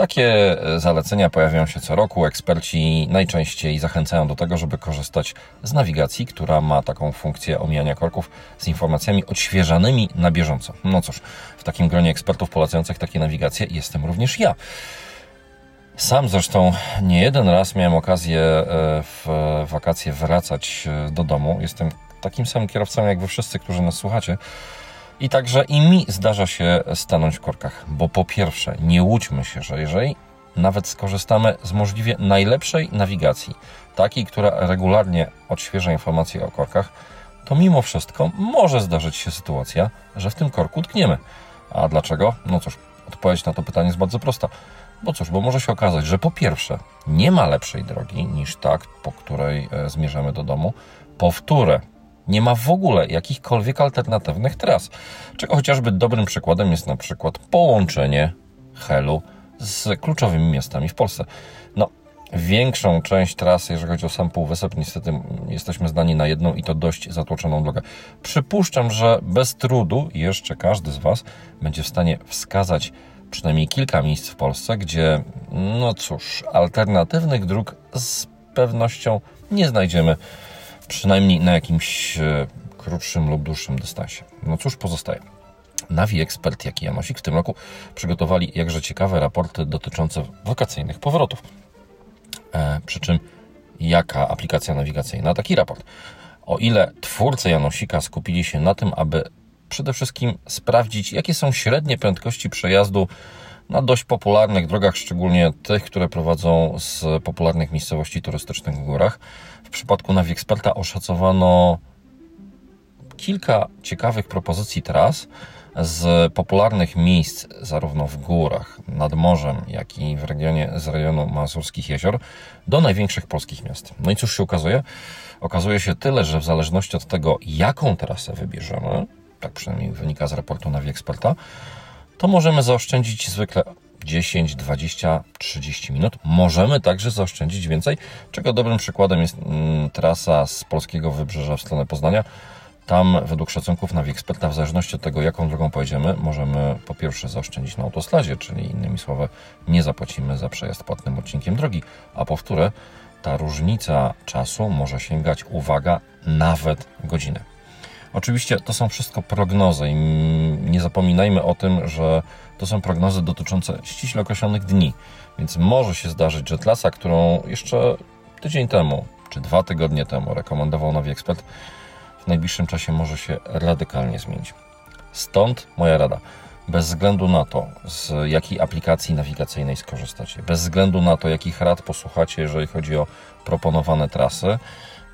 Takie e, zalecenia pojawiają się co roku. Eksperci najczęściej zachęcają do tego, żeby korzystać z nawigacji, która ma taką funkcję omijania korków z informacjami odświeżanymi na bieżąco. No cóż, w takim gronie ekspertów polecających takie nawigacje jestem również ja. Sam zresztą nie jeden raz miałem okazję e, w wakacje wracać e, do domu. Jestem takim samym kierowcą jak wy wszyscy, którzy nas słuchacie. I także i mi zdarza się stanąć w korkach, bo po pierwsze, nie łudźmy się, że jeżeli nawet skorzystamy z możliwie najlepszej nawigacji, takiej, która regularnie odświeża informacje o korkach, to mimo wszystko może zdarzyć się sytuacja, że w tym korku tkniemy. A dlaczego? No cóż, odpowiedź na to pytanie jest bardzo prosta. Bo cóż, bo może się okazać, że po pierwsze, nie ma lepszej drogi niż ta, po której e, zmierzamy do domu. Po wtóre, nie ma w ogóle jakichkolwiek alternatywnych tras. Czego chociażby dobrym przykładem jest na przykład połączenie Helu z kluczowymi miastami w Polsce. No, większą część trasy, jeżeli chodzi o sam Półwysep, niestety jesteśmy zdani na jedną i to dość zatłoczoną drogę. Przypuszczam, że bez trudu jeszcze każdy z Was będzie w stanie wskazać przynajmniej kilka miejsc w Polsce, gdzie, no cóż, alternatywnych dróg z pewnością nie znajdziemy, przynajmniej na jakimś e, krótszym lub dłuższym dystansie. No cóż pozostaje? Navi Expert, jak i Janosik w tym roku przygotowali jakże ciekawe raporty dotyczące wakacyjnych powrotów. E, przy czym jaka aplikacja nawigacyjna? Taki raport. O ile twórcy Janosika skupili się na tym, aby przede wszystkim sprawdzić, jakie są średnie prędkości przejazdu na dość popularnych drogach, szczególnie tych, które prowadzą z popularnych miejscowości turystycznych w górach. W przypadku Navi oszacowano kilka ciekawych propozycji tras z popularnych miejsc zarówno w górach, nad morzem, jak i w regionie z rejonu Mazurskich Jezior do największych polskich miast. No i cóż się okazuje? Okazuje się tyle, że w zależności od tego, jaką trasę wybierzemy, tak przynajmniej wynika z raportu Navi Experta, to możemy zaoszczędzić zwykle 10, 20, 30 minut. Możemy także zaoszczędzić więcej, czego dobrym przykładem jest mm, trasa z polskiego wybrzeża w stronę Poznania. Tam według szacunków Navi Experta, w zależności od tego, jaką drogą pojedziemy, możemy po pierwsze zaoszczędzić na autostradzie, czyli innymi słowy, nie zapłacimy za przejazd płatnym odcinkiem drogi, a po wtóre, ta różnica czasu może sięgać, uwaga, nawet godziny. Oczywiście to są wszystko prognozy i nie zapominajmy o tym, że to są prognozy dotyczące ściśle określonych dni, więc może się zdarzyć, że trasa, którą jeszcze tydzień temu czy dwa tygodnie temu rekomendował nowy ekspert, w najbliższym czasie może się radykalnie zmienić. Stąd moja rada. Bez względu na to, z jakiej aplikacji nawigacyjnej skorzystacie, bez względu na to, jakich rad posłuchacie, jeżeli chodzi o proponowane trasy,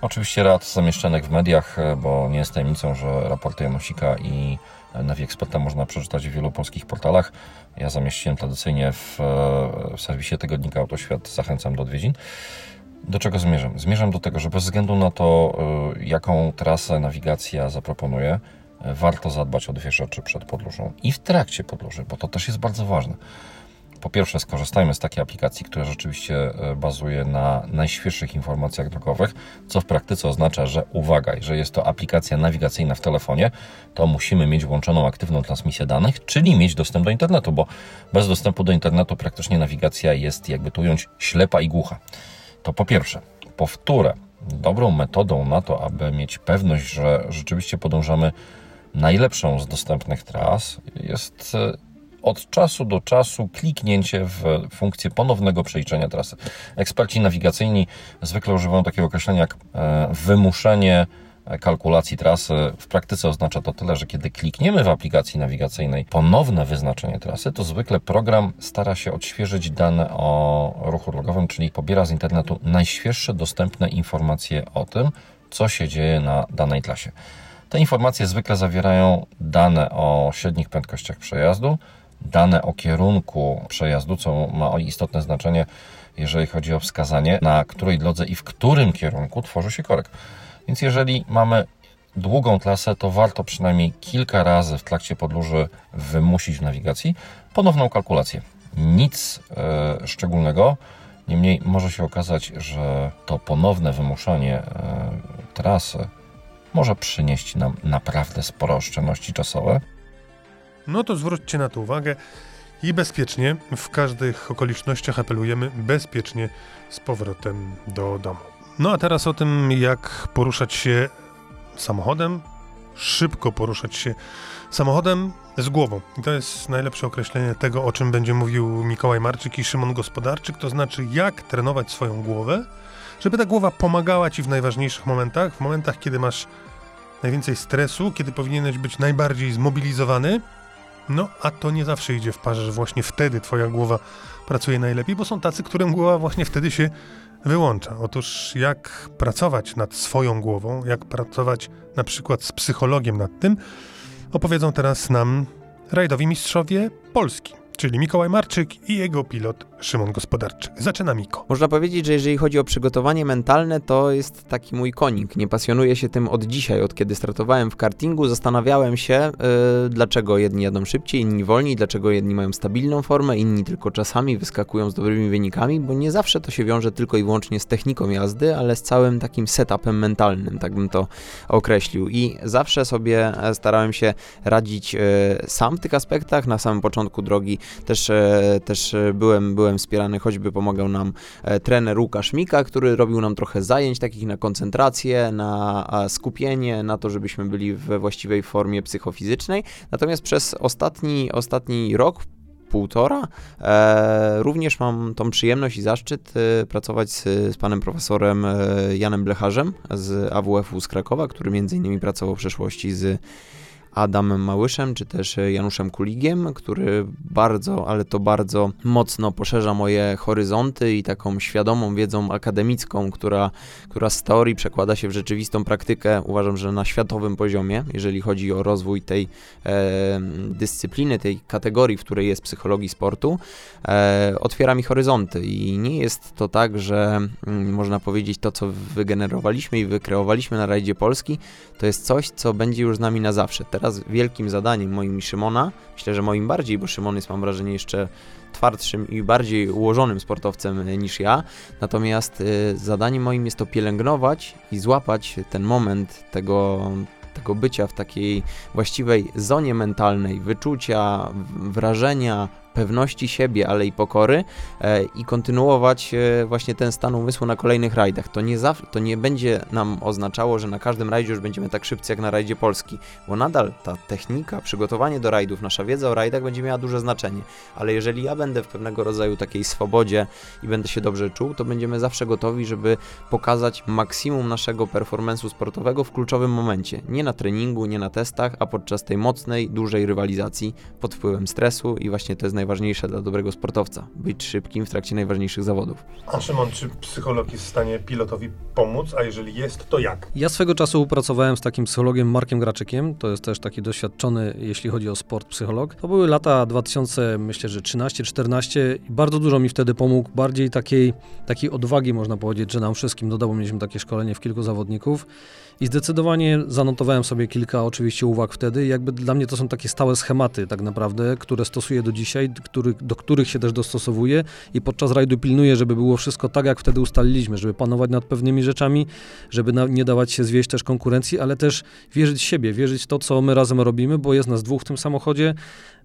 Oczywiście rad zamieszczonych w mediach, bo nie jest tajemnicą, że raporty Janosika i Navi Experta można przeczytać w wielu polskich portalach. Ja zamieściłem tradycyjnie w, w serwisie tygodnika Autoświat. Zachęcam do odwiedzin. Do czego zmierzam? Zmierzam do tego, że bez względu na to, e, jaką trasę nawigacja zaproponuje, warto zadbać o dwie rzeczy przed podróżą i w trakcie podróży, bo to też jest bardzo ważne po pierwsze skorzystajmy z takiej aplikacji, która rzeczywiście e, bazuje na najświeższych informacjach drogowych, co w praktyce oznacza, że uwaga, jeżeli jest to aplikacja nawigacyjna w telefonie, to musimy mieć włączoną aktywną transmisję danych, czyli mieć dostęp do internetu, bo bez dostępu do internetu praktycznie nawigacja jest, jakby tu ująć, ślepa i głucha. To po pierwsze. Po wtóre, dobrą metodą na to, aby mieć pewność, że rzeczywiście podążamy najlepszą z dostępnych tras, jest e, od czasu do czasu kliknięcie w funkcję ponownego przeliczenia trasy. Eksperci nawigacyjni zwykle używają takiego określenia jak e, wymuszenie kalkulacji trasy. W praktyce oznacza to tyle, że kiedy klikniemy w aplikacji nawigacyjnej ponowne wyznaczenie trasy, to zwykle program stara się odświeżyć dane o ruchu drogowym, czyli pobiera z internetu najświeższe dostępne informacje o tym, co się dzieje na danej trasie. Te informacje zwykle zawierają dane o średnich prędkościach przejazdu, dane o kierunku przejazdu, co ma istotne znaczenie, jeżeli chodzi o wskazanie, na której drodze i w którym kierunku tworzy się korek. Więc jeżeli mamy długą trasę, to warto przynajmniej kilka razy w trakcie podróży wymusić w nawigacji ponowną kalkulację. Nic e, szczególnego, niemniej może się okazać, że to ponowne wymuszanie e, trasy może przynieść nam naprawdę spore oszczędności czasowe no to zwróćcie na to uwagę i bezpiecznie, w każdych okolicznościach apelujemy bezpiecznie z powrotem do domu. No a teraz o tym, jak poruszać się samochodem, szybko poruszać się samochodem z głową. I to jest najlepsze określenie tego, o czym będzie mówił Mikołaj Marczyk i Szymon Gospodarczyk, to znaczy jak trenować swoją głowę, żeby ta głowa pomagała ci w najważniejszych momentach, w momentach, kiedy masz najwięcej stresu, kiedy powinieneś być najbardziej zmobilizowany. No, a to nie zawsze idzie w parze, że właśnie wtedy twoja głowa pracuje najlepiej, bo są tacy, którym głowa właśnie wtedy się wyłącza. Otóż jak pracować nad swoją głową, jak pracować na przykład z psychologiem nad tym, opowiedzą teraz nam rajdowi mistrzowie Polski czyli Mikołaj Marczyk i jego pilot Szymon Gospodarczyk. Zaczyna Miko. Można powiedzieć, że jeżeli chodzi o przygotowanie mentalne, to jest taki mój konik. Nie pasjonuję się tym od dzisiaj, od kiedy startowałem w kartingu. Zastanawiałem się, yy, dlaczego jedni jadą szybciej, inni wolniej, dlaczego jedni mają stabilną formę, inni tylko czasami wyskakują z dobrymi wynikami, bo nie zawsze to się wiąże tylko i wyłącznie z techniką jazdy, ale z całym takim setupem mentalnym, tak bym to określił. I zawsze sobie e, starałem się radzić yy, sam w tych aspektach. Na samym początku drogi też, e, też e, byłem, byłem wspierany, choćby pomagał nam e, trener Łukasz Mika, który robił nam trochę zajęć takich na koncentrację, na skupienie, na to, żebyśmy byli we właściwej formie psychofizycznej. Natomiast przez ostatni, ostatni rok, półtora. E, również mam tą przyjemność i zaszczyt e, pracować z, z, panem profesorem e, Janem Blecharzem z AWF-u z Krakowa, który między innymi pracował w przeszłości z Adamem Małyszem, czy też Januszem Kuligiem, który bardzo, ale to bardzo mocno poszerza moje horyzonty i taką świadomą wiedzą akademicką, która, która z teorii przekłada się w rzeczywistą praktykę, uważam, że na światowym poziomie, jeżeli chodzi o rozwój tej e, dyscypliny, tej kategorii, w której jest psychologii sportu, e, otwiera mi horyzonty i nie jest to tak, że mm, można powiedzieć to, co wygenerowaliśmy i wykreowaliśmy na rajdzie Polski, to jest coś, co będzie już z nami na zawsze. Teraz teraz wielkim zadaniem moim i Szymona, myślę, że moim bardziej, bo Szymon jest mam wrażenie jeszcze twardszym i bardziej ułożonym sportowcem niż ja. Natomiast y, zadaniem moim jest to pielęgnować i złapać ten moment tego, tego bycia w takiej właściwej zonie mentalnej, wyczucia, wrażenia, pewności siebie, ale i pokory e, i kontynuować e, właśnie ten stan umysłu na kolejnych rajdach. To nie, zawsze, to nie będzie nam oznaczało, że na każdym rajdzie już będziemy tak szybcy jak na rajdzie Polski, bo nadal ta technika, przygotowanie do rajdów, nasza wiedza o rajdach będzie miała duże znaczenie, ale jeżeli ja będę w pewnego rodzaju takiej swobodzie i będę się dobrze czuł, to będziemy zawsze gotowi, żeby pokazać maksimum naszego performance'u sportowego w kluczowym momencie. Nie na treningu, nie na testach, a podczas tej mocnej, dużej rywalizacji pod wpływem stresu i właśnie to jest najważniejsze dla dobrego sportowca. Być szybkim w trakcie najważniejszych zawodów. A Szymon, czy psycholog jest w stanie pilotowi pomóc? A jeżeli jest, to jak? Ja swego czasu pracowałem z takim psychologiem Markiem Graczykiem. To jest też taki doświadczony, jeśli chodzi o sport, psycholog. To były lata 2000, myślę, że 13-14 i bardzo dużo mi wtedy pomógł. Bardziej takiej, takiej odwagi, można powiedzieć, że nam wszystkim dodało. Mieliśmy takie szkolenie w kilku zawodników. I zdecydowanie zanotowałem sobie kilka oczywiście uwag wtedy. Jakby dla mnie to są takie stałe schematy tak naprawdę, które stosuję do dzisiaj, który, do których się też dostosowuję i podczas rajdu pilnuję, żeby było wszystko tak, jak wtedy ustaliliśmy, żeby panować nad pewnymi rzeczami, żeby na, nie dawać się zwieść też konkurencji, ale też wierzyć siebie, wierzyć w to, co my razem robimy, bo jest nas dwóch w tym samochodzie,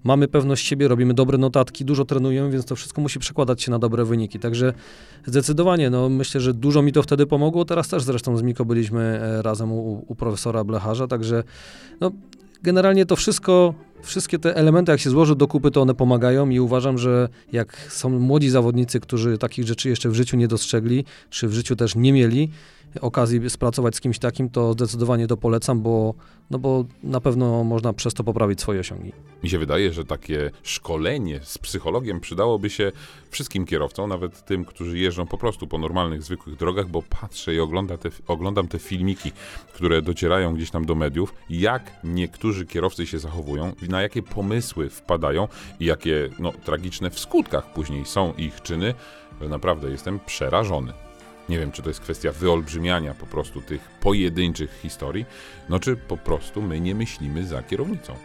mamy pewność siebie, robimy dobre notatki, dużo trenujemy, więc to wszystko musi przekładać się na dobre wyniki. Także zdecydowanie, no myślę, że dużo mi to wtedy pomogło. Teraz też zresztą z Miko byliśmy e, razem u, u profesora Blecharza, także no, generalnie to wszystko, wszystkie te elementy, jak się złoży do kupy, to one pomagają i uważam, że jak są młodzi zawodnicy, którzy takich rzeczy jeszcze w życiu nie dostrzegli, czy w życiu też nie mieli, okazji spracować z kimś takim, to zdecydowanie to polecam, bo, no bo na pewno można przez to poprawić swoje osiągi. Mi się wydaje, że takie szkolenie z psychologiem przydałoby się wszystkim kierowcom, nawet tym, którzy jeżdżą po prostu po normalnych, zwykłych drogach, bo patrzę i oglądam te, oglądam te filmiki, które docierają gdzieś tam do mediów, jak niektórzy kierowcy się zachowują, na jakie pomysły wpadają i jakie no, tragiczne w skutkach później są ich czyny, że naprawdę jestem przerażony. Nie wiem, czy to jest kwestia wyolbrzymiania po prostu tych pojedynczych historii, no czy po prostu my nie myślimy za kierownicą.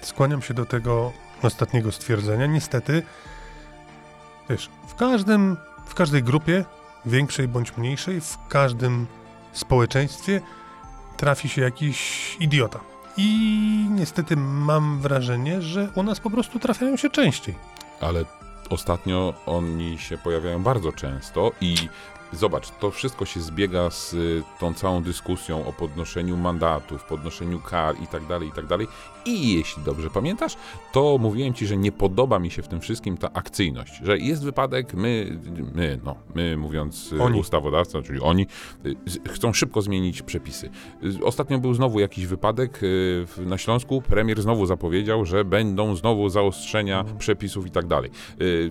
Skłaniam się do tego ostatniego stwierdzenia. Niestety, wiesz, w każdym, w każdej grupie, większej bądź mniejszej, w każdym społeczeństwie trafi się jakiś idiota. I niestety mam wrażenie, że u nas po prostu trafiają się częściej. Ale ostatnio oni się pojawiają bardzo często i zobacz, to wszystko się zbiega z y, tą całą dyskusją o podnoszeniu mandatów, podnoszeniu kar i tak dalej, i tak dalej. I jeśli dobrze pamiętasz, to mówiłem ci, że nie podoba mi się w tym wszystkim ta akcyjność, że jest wypadek, my, my, no, my mówiąc y, Oni. ustawodawca, czyli oni, y, chcą szybko zmienić przepisy. Ostatnio był znowu jakiś wypadek na Śląsku, premier znowu zapowiedział, że będą znowu zaostrzenia przepisów i tak dalej.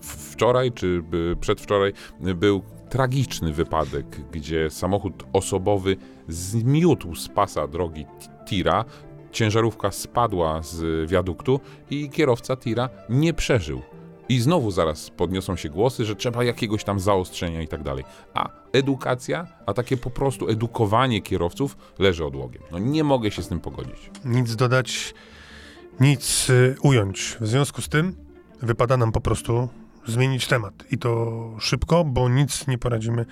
Wczoraj, czy przedwczoraj był tragiczny wypadek, gdzie samochód osobowy zmiótł z pasa drogi tira, ciężarówka spadła z wiaduktu i kierowca tira nie przeżył. I znowu zaraz podniosą się głosy, że trzeba jakiegoś tam zaostrzenia i tak dalej. A edukacja, a takie po prostu edukowanie kierowców leży odłogiem. No nie mogę się z tym pogodzić. Nic dodać, nic y, ująć. W związku z tym wypada nam po prostu zmienić temat. I to szybko, bo nic nie poradzimy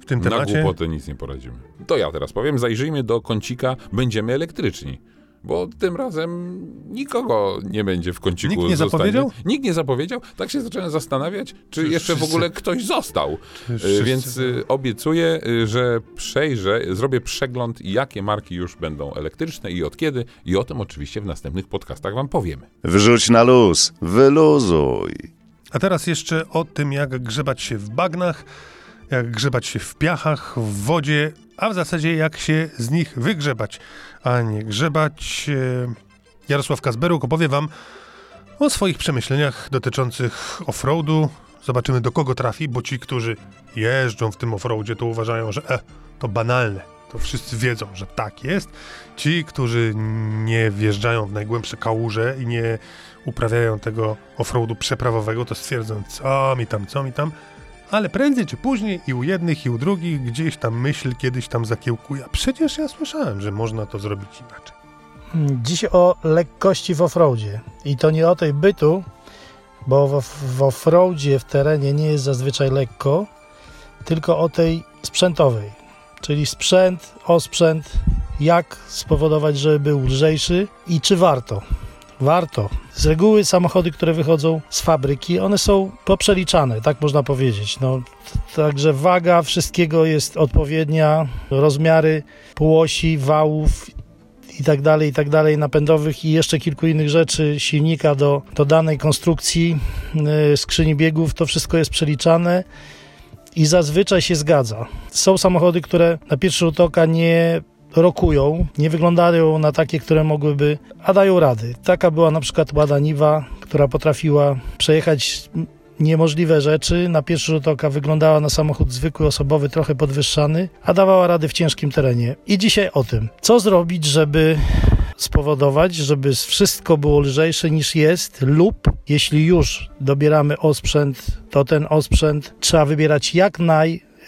w tym Na temacie. głupotę nic nie poradzimy. To ja teraz powiem, zajrzyjmy do kącika, będziemy elektryczni. Bo tym razem nikogo nie będzie w kąciku Nikt nie zostanie. zapowiedział? Nikt nie zapowiedział. Tak się zacząłem zastanawiać, czy Czy jeszcze w wszyscy- ogóle ktoś został. Y, wszyscy- Więc y, obiecuję, y, że przejrzę, zrobię przegląd, jakie marki już będą elektryczne i od kiedy. I o tym oczywiście w następnych podcastach wam powiemy. Wrzuć na luz, wyluzuj. A teraz jeszcze o tym, jak grzebać się w bagnach, jak grzebać się w piachach, w wodzie, a w zasadzie jak się z nich wygrzebać, a nie grzebać. E, Jarosław Kazberuk opowie wam o swoich przemyśleniach dotyczących offroadu. Zobaczymy do kogo trafi, bo ci, którzy jeżdżą w tym offroadzie, to uważają, że e, to banalne. To wszyscy wiedzą, że tak jest. Ci, którzy nie wjeżdżają w najgłębsze kałuże i nie uprawiają tego offroadu przeprawowego, to stwierdzą, co mi tam, co mi tam. Ale prędzej czy później i u jednych, i u drugich gdzieś tam myśl kiedyś tam zakiełkuje. Przecież ja słyszałem, że można to zrobić inaczej. Dziś o lekkości w offroadzie. I to nie o tej bytu, bo w, w offroadzie w terenie nie jest zazwyczaj lekko, tylko o tej sprzętowej. Czyli sprzęt, osprzęt, jak spowodować, żeby był lżejszy i czy warto. Warto. Z reguły samochody, które wychodzą z fabryki, one są poprzeliczane, tak można powiedzieć. No, także waga wszystkiego jest odpowiednia, rozmiary półosi, wałów i tak dalej, i tak dalej, napędowych i jeszcze kilku innych rzeczy, silnika do, do danej konstrukcji, yy, skrzyni biegów, to wszystko jest przeliczane i zazwyczaj się zgadza. Są samochody, które na pierwszy rzut oka nie rokują, nie wyglądają na takie, które mogłyby, a dają rady. Taka była na przykład Łada Niwa, która potrafiła przejechać niemożliwe rzeczy. Na pierwszy rzut oka wyglądała na samochód zwykły, osobowy, trochę podwyższany, a dawała rady w ciężkim terenie. I dzisiaj o tym, co zrobić, żeby spowodować, żeby wszystko było lżejsze niż jest lub jeśli już dobieramy osprzęt, to ten osprzęt trzeba wybierać jak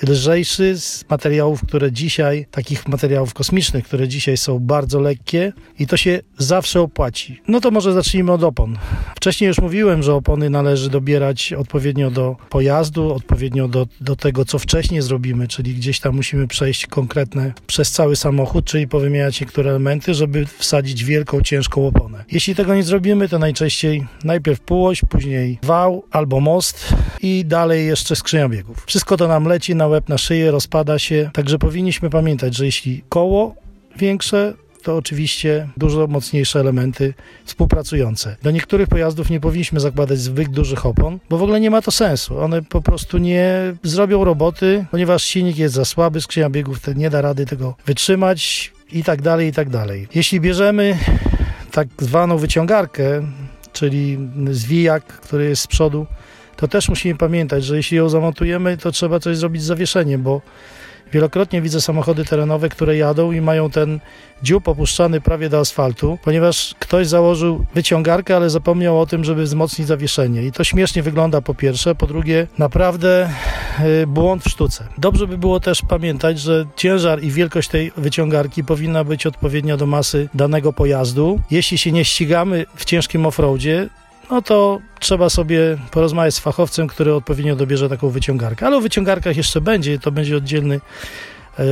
najlżejszy z materiałów, które dzisiaj, takich materiałów kosmicznych, które dzisiaj są bardzo lekkie i to się zawsze opłaci. No to może zacznijmy od opon. Wcześniej już mówiłem, że opony należy dobierać odpowiednio do pojazdu, odpowiednio do, do tego, co wcześniej zrobimy, czyli gdzieś tam musimy przejść konkretne przez cały samochód, czyli powymieniać niektóre elementy, żeby wsadzić wielką, ciężką oponę. Jeśli tego nie zrobimy, to najczęściej najpierw półoś, później wał albo most i dalej jeszcze skrzynia biegów. Wszystko to nam leci na łeb, na szyję, rozpada się, także powinniśmy pamiętać, że jeśli koło większe, to oczywiście dużo mocniejsze elementy współpracujące. Do niektórych pojazdów nie powinniśmy zakładać zbyt dużych opon, bo w ogóle nie ma to sensu. One po prostu nie zrobią roboty, ponieważ silnik jest za słaby, skrzynia biegów nie da rady tego wytrzymać i tak dalej, i tak dalej. Jeśli bierzemy tak zwaną wyciągarkę, czyli zwijak, który jest z przodu, to też musimy pamiętać, że jeśli ją zamontujemy, to trzeba coś zrobić z zawieszeniem, bo wielokrotnie widzę samochody terenowe, które jadą i mają ten dziób opuszczany prawie do asfaltu, ponieważ ktoś założył wyciągarkę, ale zapomniał o tym, żeby wzmocnić zawieszenie. I to śmiesznie wygląda po pierwsze, po drugie naprawdę y, błąd w sztuce. Dobrze by było też pamiętać, że ciężar i wielkość tej wyciągarki powinna być odpowiednia do masy danego pojazdu. Jeśli się nie ścigamy w ciężkim offroadzie, no to trzeba sobie porozmawiać z fachowcem, który odpowiednio dobierze taką wyciągarkę. Ale o wyciągarkach jeszcze będzie, to będzie oddzielny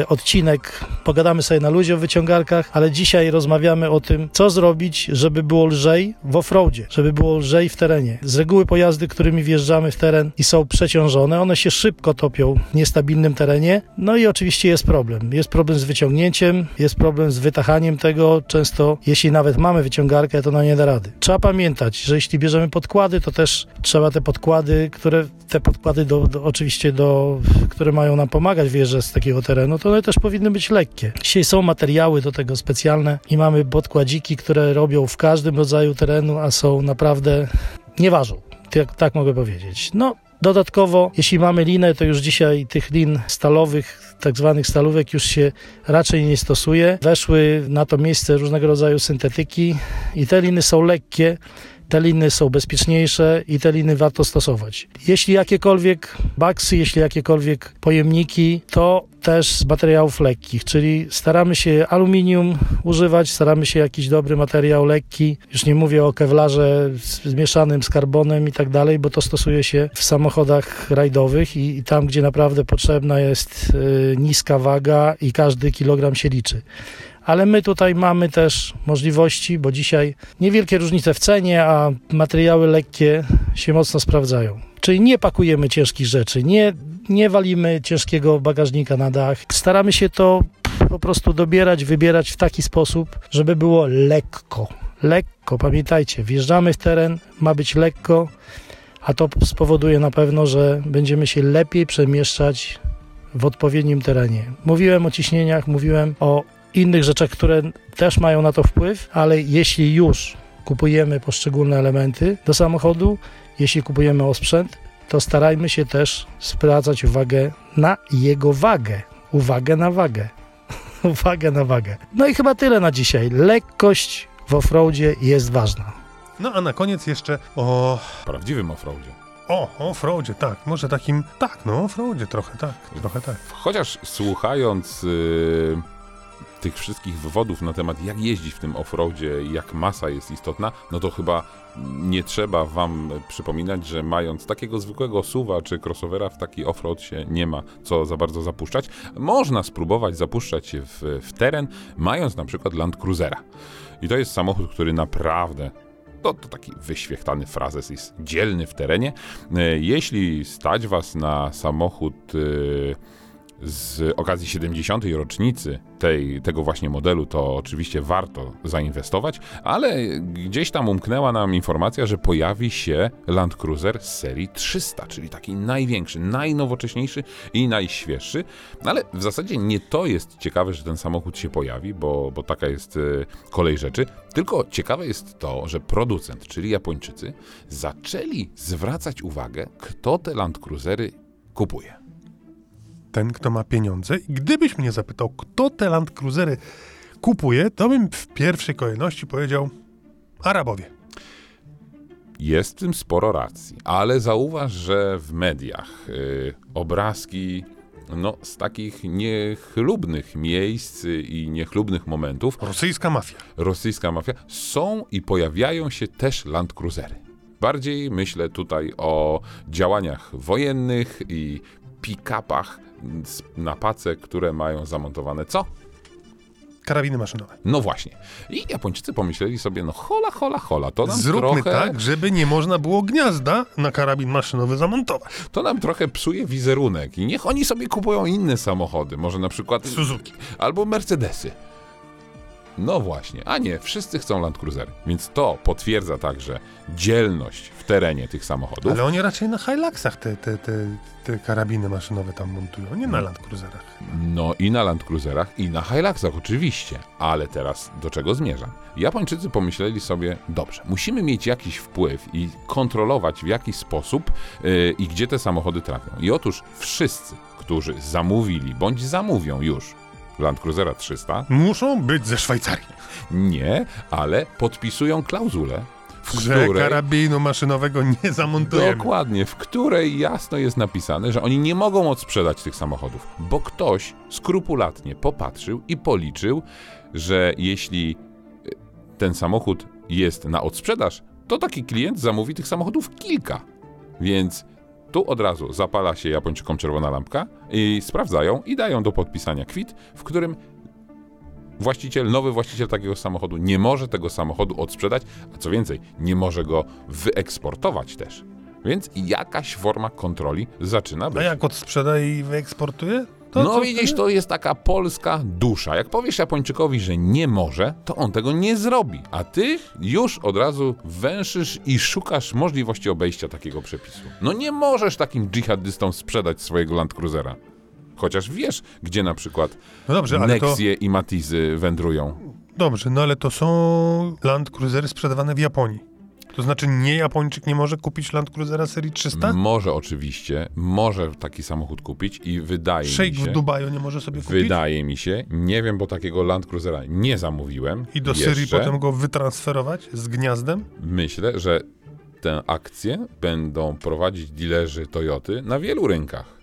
odcinek. Pogadamy sobie na luzie o wyciągarkach, ale dzisiaj rozmawiamy o tym, co zrobić, żeby było lżej w offroadzie, żeby było lżej w terenie. Z reguły pojazdy, którymi wjeżdżamy w teren i są przeciążone, one się szybko topią w niestabilnym terenie. No i oczywiście jest problem. Jest problem z wyciągnięciem, jest problem z wytachaniem tego. Często, jeśli nawet mamy wyciągarkę, to na nie da rady. Trzeba pamiętać, że jeśli bierzemy podkłady, to też trzeba te podkłady, które te podkłady do, do, oczywiście do, które mają nam pomagać wjeżdżać z takiego terenu, to one też powinny być lekkie. Dzisiaj są materiały do tego specjalne i mamy podkładziki, które robią w każdym rodzaju terenu, a są naprawdę, nie ważą. Tak, tak mogę powiedzieć. No, Dodatkowo, jeśli mamy linę, to już dzisiaj tych lin stalowych, tak zwanych stalówek, już się raczej nie stosuje. Weszły na to miejsce różnego rodzaju syntetyki i te liny są lekkie, te liny są bezpieczniejsze i te liny warto stosować. Jeśli jakiekolwiek baksy, jeśli jakiekolwiek pojemniki, to też z materiałów lekkich, czyli staramy się aluminium używać, staramy się jakiś dobry materiał lekki, już nie mówię o kewlarze zmieszanym z karbonem i tak dalej, bo to stosuje się w samochodach rajdowych i, i tam, gdzie naprawdę potrzebna jest y, niska waga i każdy kilogram się liczy ale my tutaj mamy też możliwości, bo dzisiaj niewielkie różnice w cenie, a materiały lekkie się mocno sprawdzają. Czyli nie pakujemy ciężkich rzeczy, nie, nie walimy ciężkiego bagażnika na dach. Staramy się to po prostu dobierać, wybierać w taki sposób, żeby było lekko. Lekko, pamiętajcie, wjeżdżamy w teren, ma być lekko, a to spowoduje na pewno, że będziemy się lepiej przemieszczać w odpowiednim terenie. Mówiłem o ciśnieniach, mówiłem o innych rzeczach, które też mają na to wpływ, ale jeśli już kupujemy poszczególne elementy do samochodu, jeśli kupujemy osprzęt, to starajmy się też zwracać uwagę na jego wagę. Uwagę na wagę. *laughs* uwagę na wagę. No i chyba tyle na dzisiaj. Lekkość w offroadzie jest ważna. No a na koniec jeszcze o... Prawdziwym offroadzie. O, offroadzie, tak. Może takim... Tak, no offroadzie trochę tak, trochę tak. Chociaż słuchając... Yy tych wszystkich wywodów na temat, jak jeździć w tym offroadzie, jak masa jest istotna, no to chyba nie trzeba wam przypominać, że mając takiego zwykłego suwa czy crossovera w taki offroad się nie ma co za bardzo zapuszczać. Można spróbować zapuszczać się w, w teren, mając na przykład Land Cruisera. I to jest samochód, który naprawdę to, to, taki wyświechtany frazes jest dzielny w terenie. E, jeśli stać was na samochód yy, z okazji 70. rocznicy tej, tego właśnie modelu, to oczywiście warto zainwestować, ale gdzieś tam umknęła nam informacja, że pojawi się Land Cruiser z serii 300, czyli taki największy, najnowocześniejszy i najświeższy. Ale w zasadzie nie to jest ciekawe, że ten samochód się pojawi, bo, bo taka jest y, kolej rzeczy, tylko ciekawe jest to, że producent, czyli Japończycy, zaczęli zwracać uwagę, kto te Land Cruisery kupuje ten, kto ma pieniądze. I gdybyś mnie zapytał, kto te Land Cruisery kupuje, to bym w pierwszej kolejności powiedział Arabowie. Jest w tym sporo racji, ale zauważ, że w mediach yy, obrazki no, z takich niechlubnych miejsc i niechlubnych momentów. Rosyjska mafia. Rosyjska mafia. Są i pojawiają się też Land Cruisery. Bardziej myślę tutaj o działaniach wojennych i pick-upach na pace, które mają zamontowane co? Karabiny maszynowe. No właśnie. I Japończycy pomyśleli sobie, no hola, hola, hola, to nam Zróbmy trochę... tak, żeby nie można było gniazda na karabin maszynowy zamontować. To nam trochę psuje wizerunek i niech oni sobie kupują inne samochody, może na przykład... Suzuki. Albo Mercedesy. No właśnie, a nie, wszyscy chcą Land Cruiser, więc to potwierdza także dzielność w terenie tych samochodów. Ale oni raczej na Hiluxach te, te, te, te karabiny maszynowe tam montują, nie na Land Cruiserach. No i na Land Cruiserach i na Hiluxach oczywiście, ale teraz do czego zmierzam? Japończycy pomyśleli sobie, dobrze, musimy mieć jakiś wpływ i kontrolować w jaki sposób yy, i gdzie te samochody trafią. I otóż wszyscy, którzy zamówili bądź zamówią już Land Cruisera 300. Muszą być ze Szwajcarii. Nie, ale podpisują klauzulę, w że której... karabinu maszynowego nie zamontujemy. Dokładnie, w której jasno jest napisane, że oni nie mogą odsprzedać tych samochodów, bo ktoś skrupulatnie popatrzył i policzył, że jeśli e, ten samochód jest na odsprzedaż, to taki klient zamówi tych samochodów kilka. Więc Tu od razu zapala się Japończykom czerwona lampka i sprawdzają i dają do podpisania kwit, w którym właściciel, nowy właściciel takiego samochodu nie może tego samochodu odsprzedać, a co więcej, nie może go wyeksportować też. Więc jakaś forma kontroli zaczyna być. A jak odsprzeda i wyeksportuje? To no widzisz, to jest taka polska dusza. Jak powiesz Japończykowi, że nie może, to on tego nie zrobi. A ty już od razu węszysz i szukasz możliwości obejścia takiego przepisu. No nie możesz takim dżihadystom sprzedać swojego Land Cruisera. Chociaż wiesz, gdzie na przykład No dobrze, ale to, Nexie i Matizy wędrują. dobrze, no ale to są Land Cruisery sprzedawane w Japonii. To znaczy nie Japończyk nie może kupić Land Cruisera serii 300? Może oczywiście, może taki samochód kupić i wydaje Szejk mi się... w Dubaju nie może sobie kupić? Wydaje mi się, nie wiem, bo takiego Land Cruisera nie zamówiłem. I do jeszcze. Syrii potem go wytransferować z gniazdem? Myślę, że tę akcję będą prowadzić dilerzy Toyoty na wielu rynkach,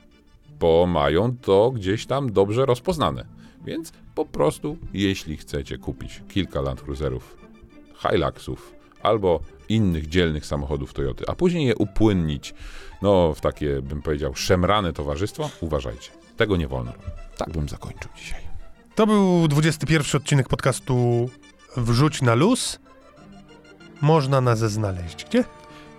bo mają to gdzieś tam dobrze rozpoznane. Więc po prostu, jeśli chcecie kupić kilka Land Cruiserów, Hiluxów albo innych dzielnych samochodów Toyoty, a później je upłynnić, no w takie, bym powiedział, szemrane towarzystwo, uważajcie. Tego nie wolno. Tak bym zakończył dzisiaj. To był 21 odcinek podcastu Wrzuć na luz. Można nas znaleźć. Gdzie?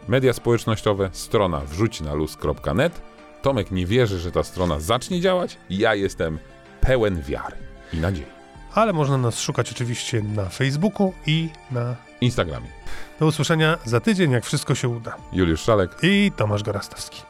Media społecznościowe, strona wrzućnaluz.net. Tomek nie wierzy, że ta strona zacznie działać. Ja jestem pełen wiary i nadziei. Ale można nas szukać oczywiście na Facebooku i na... Instagramie. Do usłyszenia za tydzień, jak wszystko się uda. Juliusz Szalek. I Tomasz Gorastowski.